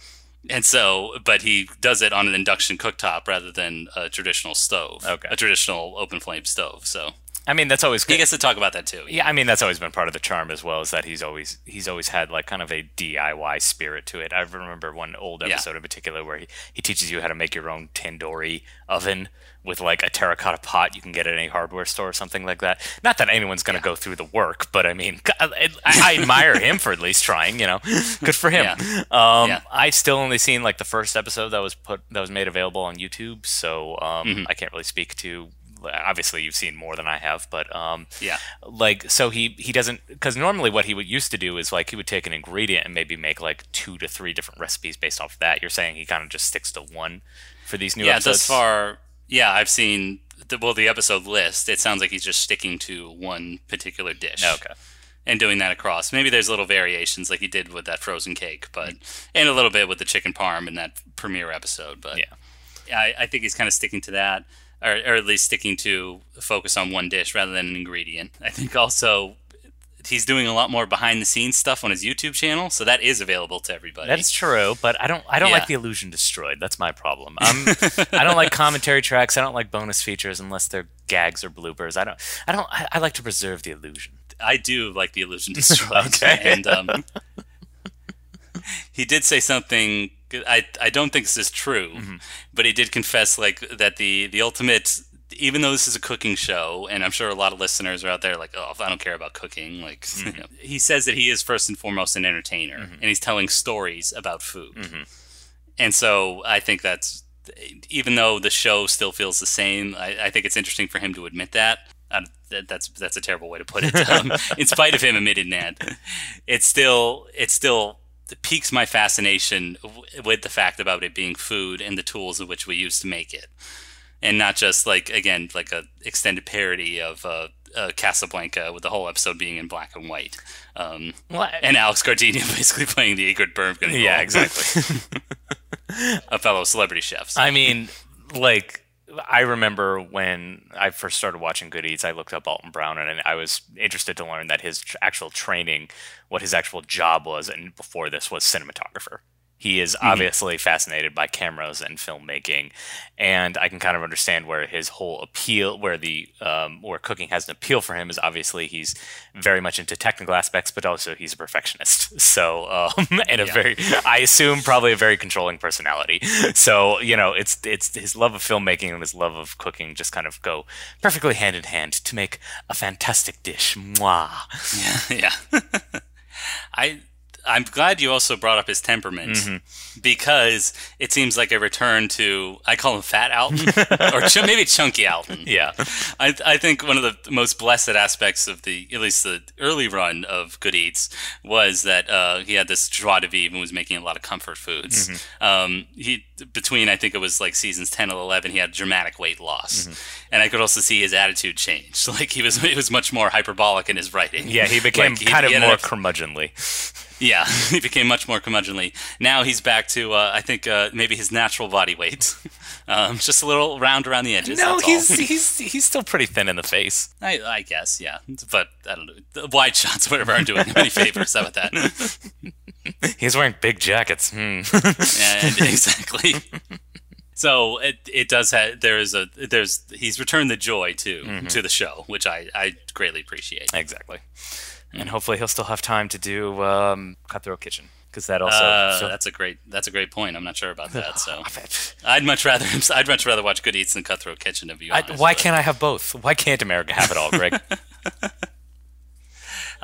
and so, but he does it on an induction cooktop rather than a traditional stove, Okay. a traditional open flame stove. So I mean, that's always good. he gets to talk about that too. Yeah, I mean that's always been part of the charm as well, is that he's always he's always had like kind of a DIY spirit to it. I remember one old Yeah. episode in particular where he, he teaches you how to make your own tandoori oven with like a terracotta pot you can get at any hardware store or something like that. Not that anyone's going to go through the work, but I mean, I, I admire him for at least trying. You know, good for him. Um, Yeah. I've still only seen like the first episode that was put that was made available on YouTube, so um, Mhm. I can't really speak to. Obviously, you've seen more than I have, but um, Yeah. like so he he doesn't because normally what he would used to do is like he would take an ingredient and maybe make like two to three different recipes based off of that. You're saying he kind of just sticks to one for these new episodes. yeah, episodes. thus far, yeah, I've seen the, well the episode list. It sounds like he's just sticking to one particular dish. Okay. And doing that across. Maybe there's little variations like he did with that frozen cake, but and a little bit with the chicken parm in that premiere episode. But Yeah. I, I think he's kind of sticking to that, or, or at least sticking to focus on one dish rather than an ingredient. I think also he's doing a lot more behind the scenes stuff on his YouTube channel, so that is available to everybody. That's true, but I don't. I don't Yeah. like the illusion destroyed. That's my problem. I'm, I don't like commentary tracks. I don't like bonus features unless they're gags or bloopers. I don't. I don't. I, I like to preserve the illusion. I do like the illusion *laughs* destroyed. Okay. And um, he did say something. I I don't think this is true, Mm-hmm. but he did confess like that the the ultimate. Even though this is a cooking show, and I'm sure a lot of listeners are out there like, oh, I don't care about cooking. Like, *laughs* Mm-hmm. you know, he says that he is first and foremost an entertainer, and he's telling stories about food. Mm-hmm. And so I think that's even though the show still feels the same, I, I think it's interesting for him to admit that. Uh, that that's that's a terrible way to put it. *laughs* Um, in spite of him admitting that, it's still it's still piques my fascination w- with the fact about it being food and the tools in which we use to make it, and not just like again like a extended parody of uh, uh, Casablanca with the whole episode being in black and white. Um, Well, and Alex Gardenia *laughs* basically playing the Ingrid Bergman role. Yeah, exactly. *laughs* a fellow celebrity chef. So. I mean, like I remember when I first started watching Good Eats, I looked up Alton Brown, and I was interested to learn that his actual training, what his actual job was, and before this was cinematographer. He is obviously fascinated by cameras and filmmaking, and I can kind of understand where his whole appeal, where the um, where cooking has an appeal for him, is obviously he's very much into technical aspects, but also he's a perfectionist. *laughs* So, um, *laughs* and a Yeah. very, I assume, probably a very controlling personality. So, you know, it's it's his love of filmmaking and his love of cooking just kind of go perfectly hand in hand to make a fantastic dish. Mwah. *laughs* yeah. I I'm glad you also brought up his temperament Mm-hmm. because it seems like a return to I call him Fat Alton *laughs* or ch- maybe Chunky Alton. Yeah. I I think one of the most blessed aspects of the at least the early run of Good Eats was that uh, he had this joie de vivre and was making a lot of comfort foods. Mm-hmm. Um, he between I think it was like seasons ten and eleven, he had dramatic weight loss, Mm-hmm. and I could also see his attitude change. *laughs* Like he was it was much more hyperbolic in his writing. Yeah, he became Like, kind he of ended more up- curmudgeonly. Yeah, *laughs* he became much more curmudgeonly. Now he's back to, uh, I think, uh, maybe his natural body weight. *laughs* um, just a little round around the edges. No, he's *laughs* he's he's still pretty thin in the face. I, I guess, yeah. But I don't know. The wide shots, whatever, aren't doing him any favors. How about that? He's wearing big jackets. Hmm. and exactly. So it it does have there is a there's he's returned the joy to Mm-hmm. to the show, which I I greatly appreciate. exactly. And hopefully he'll still have time to do um, Cutthroat Kitchen because that also. Uh, so- that's a great that's a great point. I'm not sure about that. So *sighs* I'd much rather *laughs* I'd much rather watch Good Eats than Cutthroat Kitchen to be I, why but- can't I have both? Why can't America have it all, Greg? *laughs*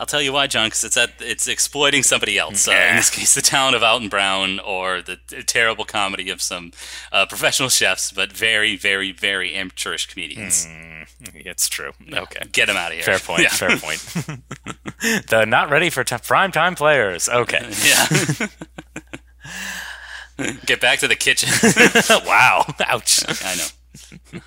I'll tell you why, John, because it's at, it's exploiting somebody else. Uh, in this case, the talent of Alton Brown, or the terrible comedy of some uh, professional chefs, but very, very, very amateurish comedians. it's true. Okay. Get them out of here. Fair point. Yeah. Fair point. the not ready for t- prime time players. Okay. *laughs* Yeah. *laughs* Get back to the kitchen. *laughs* wow. Ouch. I know.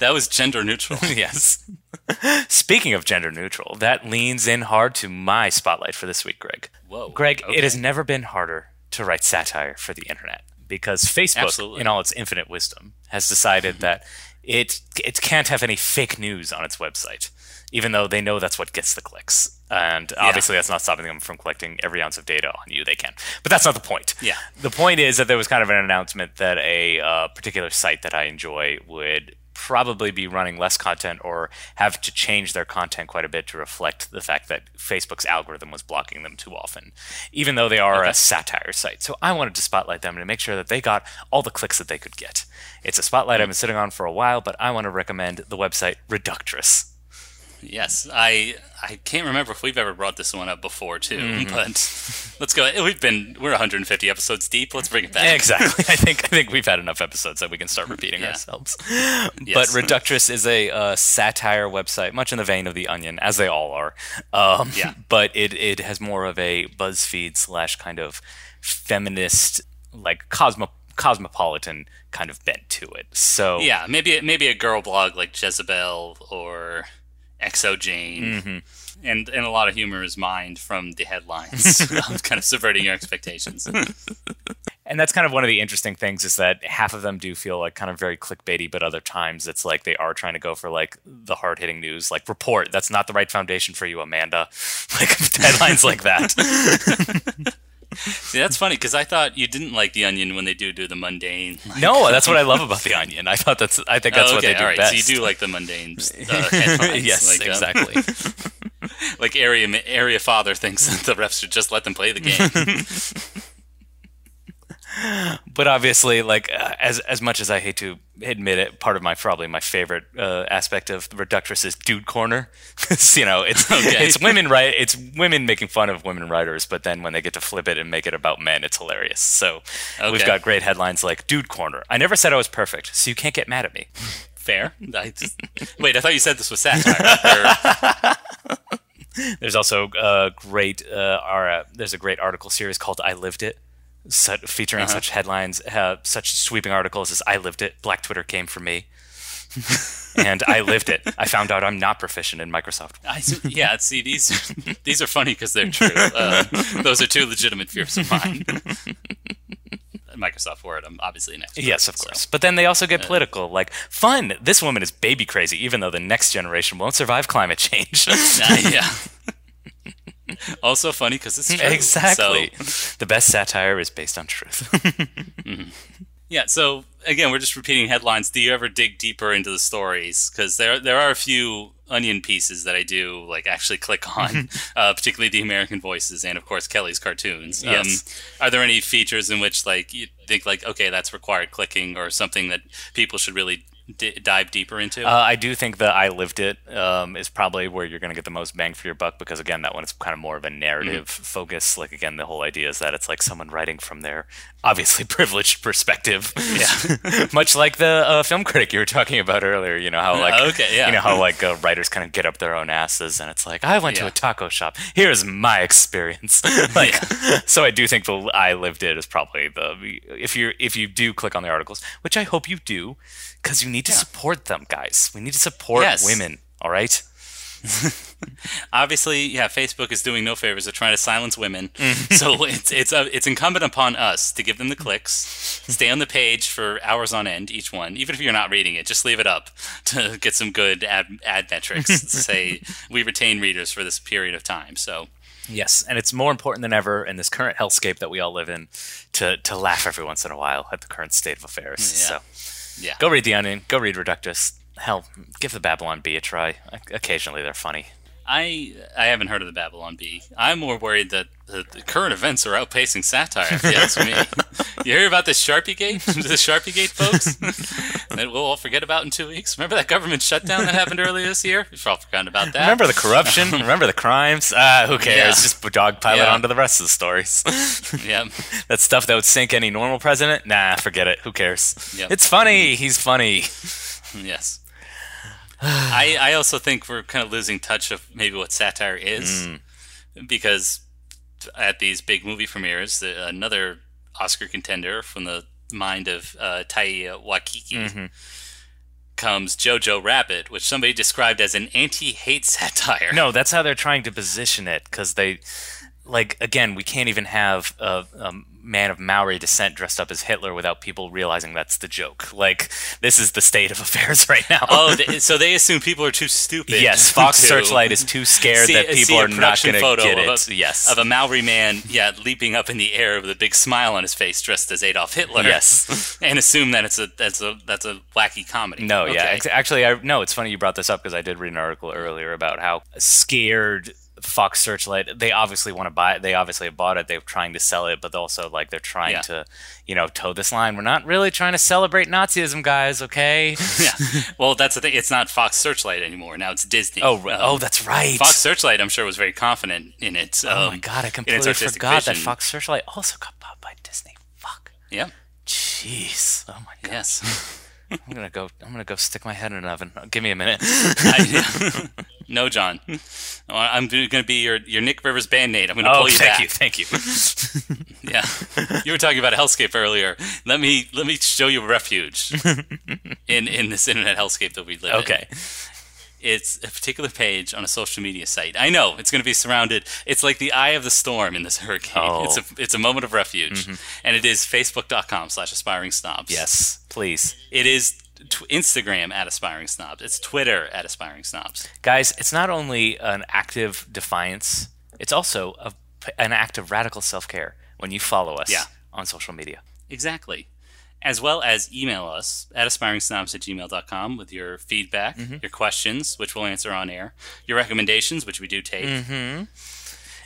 that was gender neutral. yes. *laughs* Speaking of gender neutral, that leans in hard to my spotlight for this week, Greg. Whoa. Greg, okay. it has never been harder to write satire for the internet because Facebook, Absolutely. in all its infinite wisdom, has decided *laughs* that it it can't have any fake news on its website, even though they know that's what gets the clicks. And obviously, that's not stopping them from collecting every ounce of data on you. They can, but that's not the point. Yeah. The point is that there was kind of an announcement that a uh, particular site that I enjoy would probably be running less content or have to change their content quite a bit to reflect the fact that Facebook's algorithm was blocking them too often, even though they are a satire site. So I wanted to spotlight them to make sure that they got all the clicks that they could get. It's a spotlight I've hmm. been sitting on for a while, but I want to recommend the website Reductress. Yes, I I can't remember if we've ever brought this one up before too, Mhm. *laughs* but let's go. We've been we're 150 episodes deep. Let's bring it back. Exactly. *laughs* I think I think we've had enough episodes that we can start repeating Yeah. ourselves. Yes. But Reductress is a uh, satire website, much in the vein of The Onion, as they all are. Um, Yeah. *laughs* But it it has more of a BuzzFeed slash kind of feminist, like cosmo cosmopolitan kind of bent to it. So Yeah, maybe maybe a girl blog like Jezebel or xoJane, Mhm. and and a lot of humor is mined from the headlines, *laughs* *laughs* kind of subverting your expectations. *laughs* And that's kind of one of the interesting things is that half of them do feel like kind of very clickbaity, but other times it's like they are trying to go for like the hard hitting news, like report. That's not the right foundation for you, Amanda. Like headlines like that. See, that's funny because I thought you didn't like the Onion when they do do the mundane. *laughs* like- No, *laughs* that's what I love about the Onion. I thought that's I think that's Oh, what okay, they do all right. best. So you do like the mundane uh. *laughs* Yes, like, um, exactly. like area area father thinks that the refs should just let them play the game. *laughs* but obviously, like uh, as as much as I hate to admit it, part of my probably my favorite uh, aspect of Reductress is Dude Corner. *laughs* you know, it's *laughs* Okay. it's women right, it's women making fun of women writers, but then when they get to flip it and make it about men, it's hilarious. So we've got great headlines like Dude Corner. I never said I was perfect, so you can't get mad at me. Fair. I just- wait, I thought you said this was satire. There's also a great uh, our, uh, there's a great article series called I Lived It. Su- featuring Uh-huh. such headlines, uh, such sweeping articles as "I lived it," Black Twitter came for me, *laughs* and I lived it. I found out I'm not proficient in Microsoft. I yeah, see these *laughs* these are funny because they're true. *laughs* Uh, those are two legitimate fears of mine. Microsoft Word, I'm obviously an expert. Yes, of so. course. But then they also get political. Like, fun. This woman is baby crazy, even though the next generation won't survive climate change. Uh, yeah. *laughs* also funny because it's *laughs* true. exactly. So, The best satire is based on truth. *laughs* yeah. So again, we're just repeating headlines. Do you ever dig deeper into the stories? Because there there are a few onion pieces that I do like actually click on, uh, particularly the American Voices and of course Kelly's cartoons. Um, Yes. are there any features in which like you think like okay that's required clicking or something that people should really d- dive deeper into? Uh, I do think that I lived it um, is probably where you're going to get the most bang for your buck because again, that one is kind of more of a narrative focus. Like again, the whole idea is that it's like someone writing from their obviously *laughs* privileged perspective. Yeah, *laughs* much like the uh, film critic you were talking about earlier. You know how like *laughs* Okay, yeah. you know how like uh, writers kind of get up their own asses, and it's like I went to a taco shop. Here's my experience. like, so I do think the I lived it is probably the if you if you do click on the articles, which I hope you do, because you need to support them, guys. We need to support Yes. women. All right. *laughs* obviously, yeah, Facebook is doing no favors. They're trying to silence women. *laughs* So it's it's uh, it's incumbent upon us to give them the clicks, stay on the page for hours on end each one, even if you're not reading it. Just leave it up *laughs* to get some good ad ad metrics. say we retain readers for this period of time. So Yes, and it's more important than ever in this current hellscape that we all live in to to laugh every once in a while at the current state of affairs. Yeah. So yeah, go read The Onion. Go read Reductress. Hell, give the Babylon Bee a try. Occasionally they're funny. I I haven't heard of the Babylon Bee. I'm more worried that the, the current events are outpacing satire. If you ask me, *laughs* you hear about this Sharpie Gate, *laughs* the Sharpie Gate, folks, *laughs* that we'll all forget about in two weeks. Remember that government shutdown that happened earlier this year? We've all forgotten about that. Remember the corruption? Remember the crimes? Ah, who cares? Yeah. Just dogpile it Yeah. onto the rest of the stories. yeah, that stuff that would sink any normal president? Nah, forget it. Who cares? Yep. It's funny. He's funny. yes. *sighs* I I also think we're kind of losing touch of maybe what satire is, hmm. because at these big movie premieres, the, another Oscar contender from the mind of uh, Taika Waititi mm-hmm. comes Jojo Rabbit, which somebody described as an anti-hate *laughs* satire. No, that's how they're trying to position it because they like again, we can't even have a, a man of Maori descent dressed up as Hitler without people realizing that's the joke. Like this is the state of *laughs* affairs right now. Oh, they, so they assume people are too stupid. yes, Fox to Searchlight is too scared *laughs* see- that people are not going to get of it. A, yes, of a Maori man, yeah, leaping up in the air with a big smile on his face, dressed as Adolf Hitler. Yes. *laughs* and assume that it's a that's a that's a wacky comedy. No, yeah. Okay. Ex- Actually, I no. It's funny you brought this up because I did read an article earlier about how scared Fox Searchlight. They obviously want to buy it. They obviously have bought it. They're trying to sell it, but also like they're trying Yeah. to, you know, toe this line. We're not really trying to celebrate Nazism, guys. Okay. *laughs* yeah. Well, that's the thing. It's not Fox Searchlight anymore. Now it's Disney. Oh, Um, oh, that's right. Fox Searchlight, I'm sure, was very confident in it. oh um, my god, I completely forgot that. Fox Searchlight also got bought by Disney. Fuck. Yeah. Jeez. Oh my god. Yes. *laughs* I'm gonna go. I'm gonna go stick my head in an oven. Give me a minute. *laughs* I, no, John. *laughs* Oh, I'm going to be your, your Nick Rivers band-aid. I'm going to oh, pull you thank back. you, thank you. *laughs* Yeah, you were talking about a hellscape earlier. Let me let me show you a refuge *laughs* in in this internet hellscape that we live in. Okay. It's a particular page on a social media site. I know it's going to be surrounded. It's like the eye of the storm in this hurricane. Oh. It's a it's a moment of refuge, mm-hmm. and it is facebook.com/slash aspiring snobs. Yes, please. it is t- Instagram at aspiring snobs. It's Twitter at aspiring snobs. Guys, it's not only an active defiance, it's also a, an act of radical self care when you follow us Yeah. on social media. Exactly. As well as email us at aspiringsnobs at gmail.com with your feedback, Mm-hmm. your questions, which we'll answer on air, your recommendations, which we do take. Mm-hmm.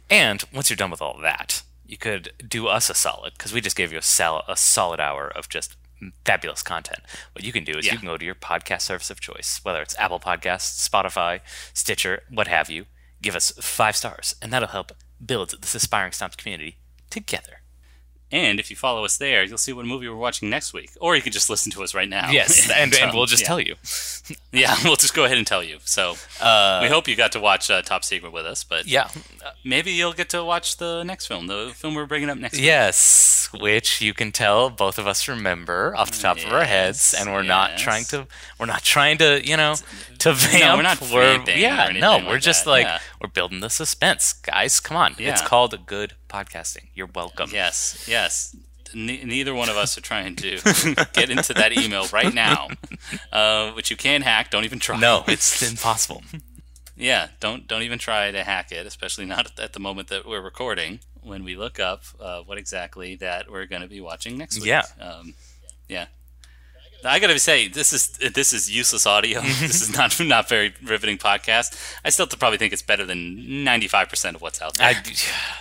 And once you're done with all that, you could do us a solid because we just gave you a, sal- a solid hour of just fabulous content. What you can do is Yeah. you can go to your podcast service of choice, whether it's Apple Podcasts, Spotify, Stitcher, what have you. Give us five stars, and that'll help build this aspiring snobs community together. And if you follow us there, you'll see what movie we're watching next week. Or you can just listen to us right now. Yes, *laughs* and, and we'll just yeah. tell you. *laughs* Yeah, we'll just go ahead and tell you. So we hope you got to watch uh, Top Secret with us, but Uh, Yeah. maybe you'll get to watch the next film, the film we're bringing up next week. Yes, which you can tell both of us remember off the top of our heads, and we're not trying to we're not trying to you know to vamp. No, we're not We're- vamping yeah, no, we're just that, like yeah. we're building the suspense, guys. Come on, it's Yeah. called good podcasting. You're welcome. Yes, yes. Ne- neither one of us are trying to *laughs* get into that email right now, *laughs* uh, which you can hack. Don't even try. No, it's impossible. *laughs* Yeah, don't don't even try to hack it, especially not at- the moment that we're recording. When we look up uh, what exactly that we're going to be watching next week. Yeah. um, yeah. I gotta say, this is this is useless audio. this is not not very riveting podcast. I still probably think it's better than ninety five percent of what's out there. I, yeah,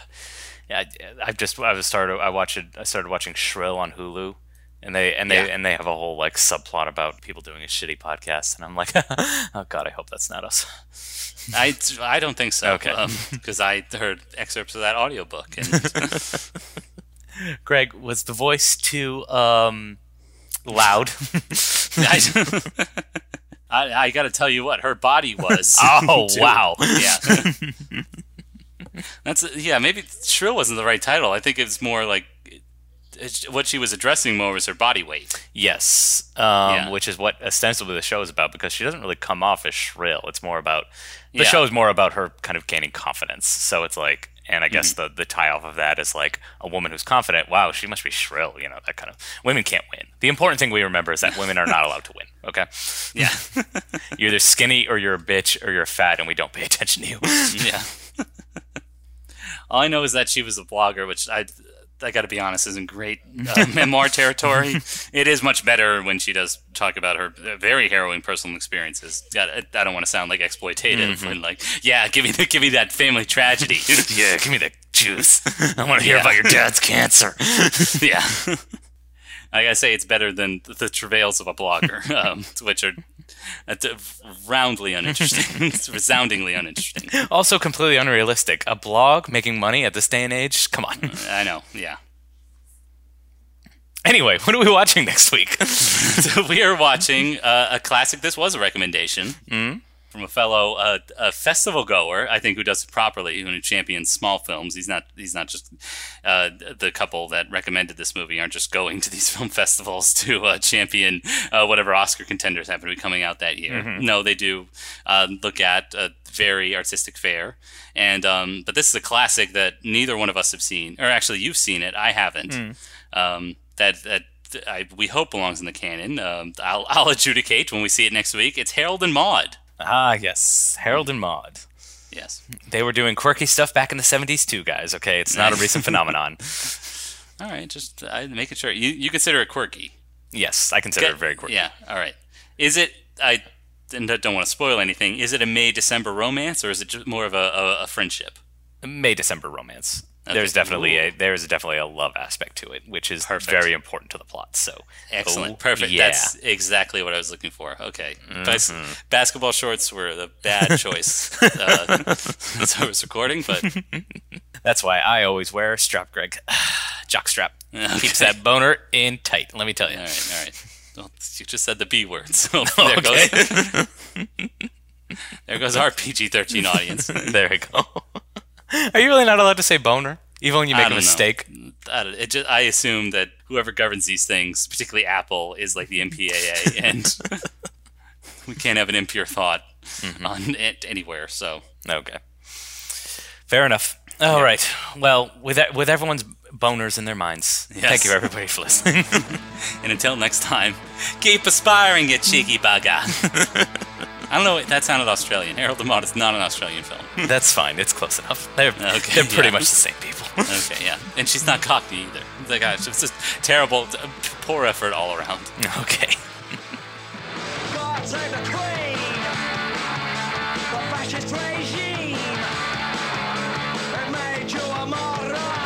I, I've just I was started I watched I started watching Shrill on Hulu. And they and they Yeah. and they have a whole like subplot about people doing a shitty podcast, and I'm like, *laughs* oh god, I hope that's not us. I, I don't think so. Okay. Because I heard excerpts of that audiobook. And *laughs* Greg, was the voice too um, loud? *laughs* I, I, I got to tell you what, her body was. oh wow! Yeah. *laughs* That's yeah. Maybe shrill wasn't the right title. I think it's more like it's, what she was addressing more was her body weight. Yes, um, Yeah. which is what ostensibly the show is about because she doesn't really come off as shrill. It's more about the Yeah. show is more about her kind of gaining confidence. So it's like, and I guess Mm-hmm. the the tie off of that is like a woman who's confident. Wow, she must be shrill. You know that kind of women can't win. The important thing we remember is that women are not allowed to win. Okay, Yeah. *laughs* you're either skinny or you're a bitch or you're fat, and we don't pay attention to you. yeah. *laughs* All I know is that she was a blogger, which I. I got to be honest, isn't great uh, memoir *laughs* territory. It is much better when she does talk about her uh, very harrowing personal experiences. God, I don't want to sound like exploitative and like, yeah, give me the, give me that family tragedy. *laughs* yeah, give me the juice. *laughs* I want to hear Yeah. about your dad's cancer. yeah. I gotta say, it's better than the travails of a blogger, um, which are uh, roundly uninteresting, *laughs* resoundingly uninteresting. also completely unrealistic. A blog making money at this day and age? Come on. I know, yeah. Anyway, what are we watching next week? *laughs* So we are watching uh, a classic. This was a recommendation. From a fellow uh, a festival goer, I think, who does it properly, who champions small films. He's not he's not just uh, the couple that recommended this movie aren't just going to *laughs* these film festivals to uh, champion uh, whatever Oscar contenders happen to be coming out that year. Mhm. No, they do uh, look at a very artistic fare, and um, but this is a classic that neither one of us have seen, or actually you've seen it, I haven't. Mm. Um, that that. I, we hope belongs in the canon. Um, I'll, I'll adjudicate when we see it next week. It's Harold and Maude. Ah, yes, Harold and Maude. Yes. They were doing quirky stuff back in the 70s too, guys, okay? It's not a *laughs* recent phenomenon. *laughs* All right, just uh, making sure you you consider it quirky. Yes, I consider it very quirky. Yeah. All right. Is it? I and don't want to spoil anything. Is it a May December romance or is it just more of a, a, a friendship? May December romance. Okay. There's definitely Ooh. a there's definitely a love aspect to it, which is Perfect. very important to the plot. So Excellent. oh, Perfect. Yeah. That's exactly what I was looking for. Okay. Bas- Mhm. basketball shorts were the bad choice. uh, *laughs* that's how I was recording, but *laughs* That's why I always wear strap, Greg. *sighs* Jock strap Okay. keeps that boner in tight. Let me tell you. all right, all right. Well, you just said the B word, so *laughs* there Okay. goes. there goes our PG-13 audience. there we go. *laughs* Are you really not allowed to say boner, even when you make a mistake? I, just, I assume that whoever governs these things, particularly Apple, is like the MPAA, *laughs* and *laughs* we can't have an impure thought Mm-hmm. on it anywhere. So Okay. Fair enough. All right. Well, with with everyone's boners in their minds, Yes. thank you everybody for listening. And until next time, keep aspiring, you cheeky bugger. I don't know. That sounded Australian. Harold the Maude is not an Australian film. *laughs* That's fine. It's close enough. They're Okay, they're pretty yeah. much the same people. *laughs* Okay, yeah. And she's not Cockney either. The gosh, it's just terrible, poor effort all around. okay. God save the Queen! The fascist regime that made you a moron!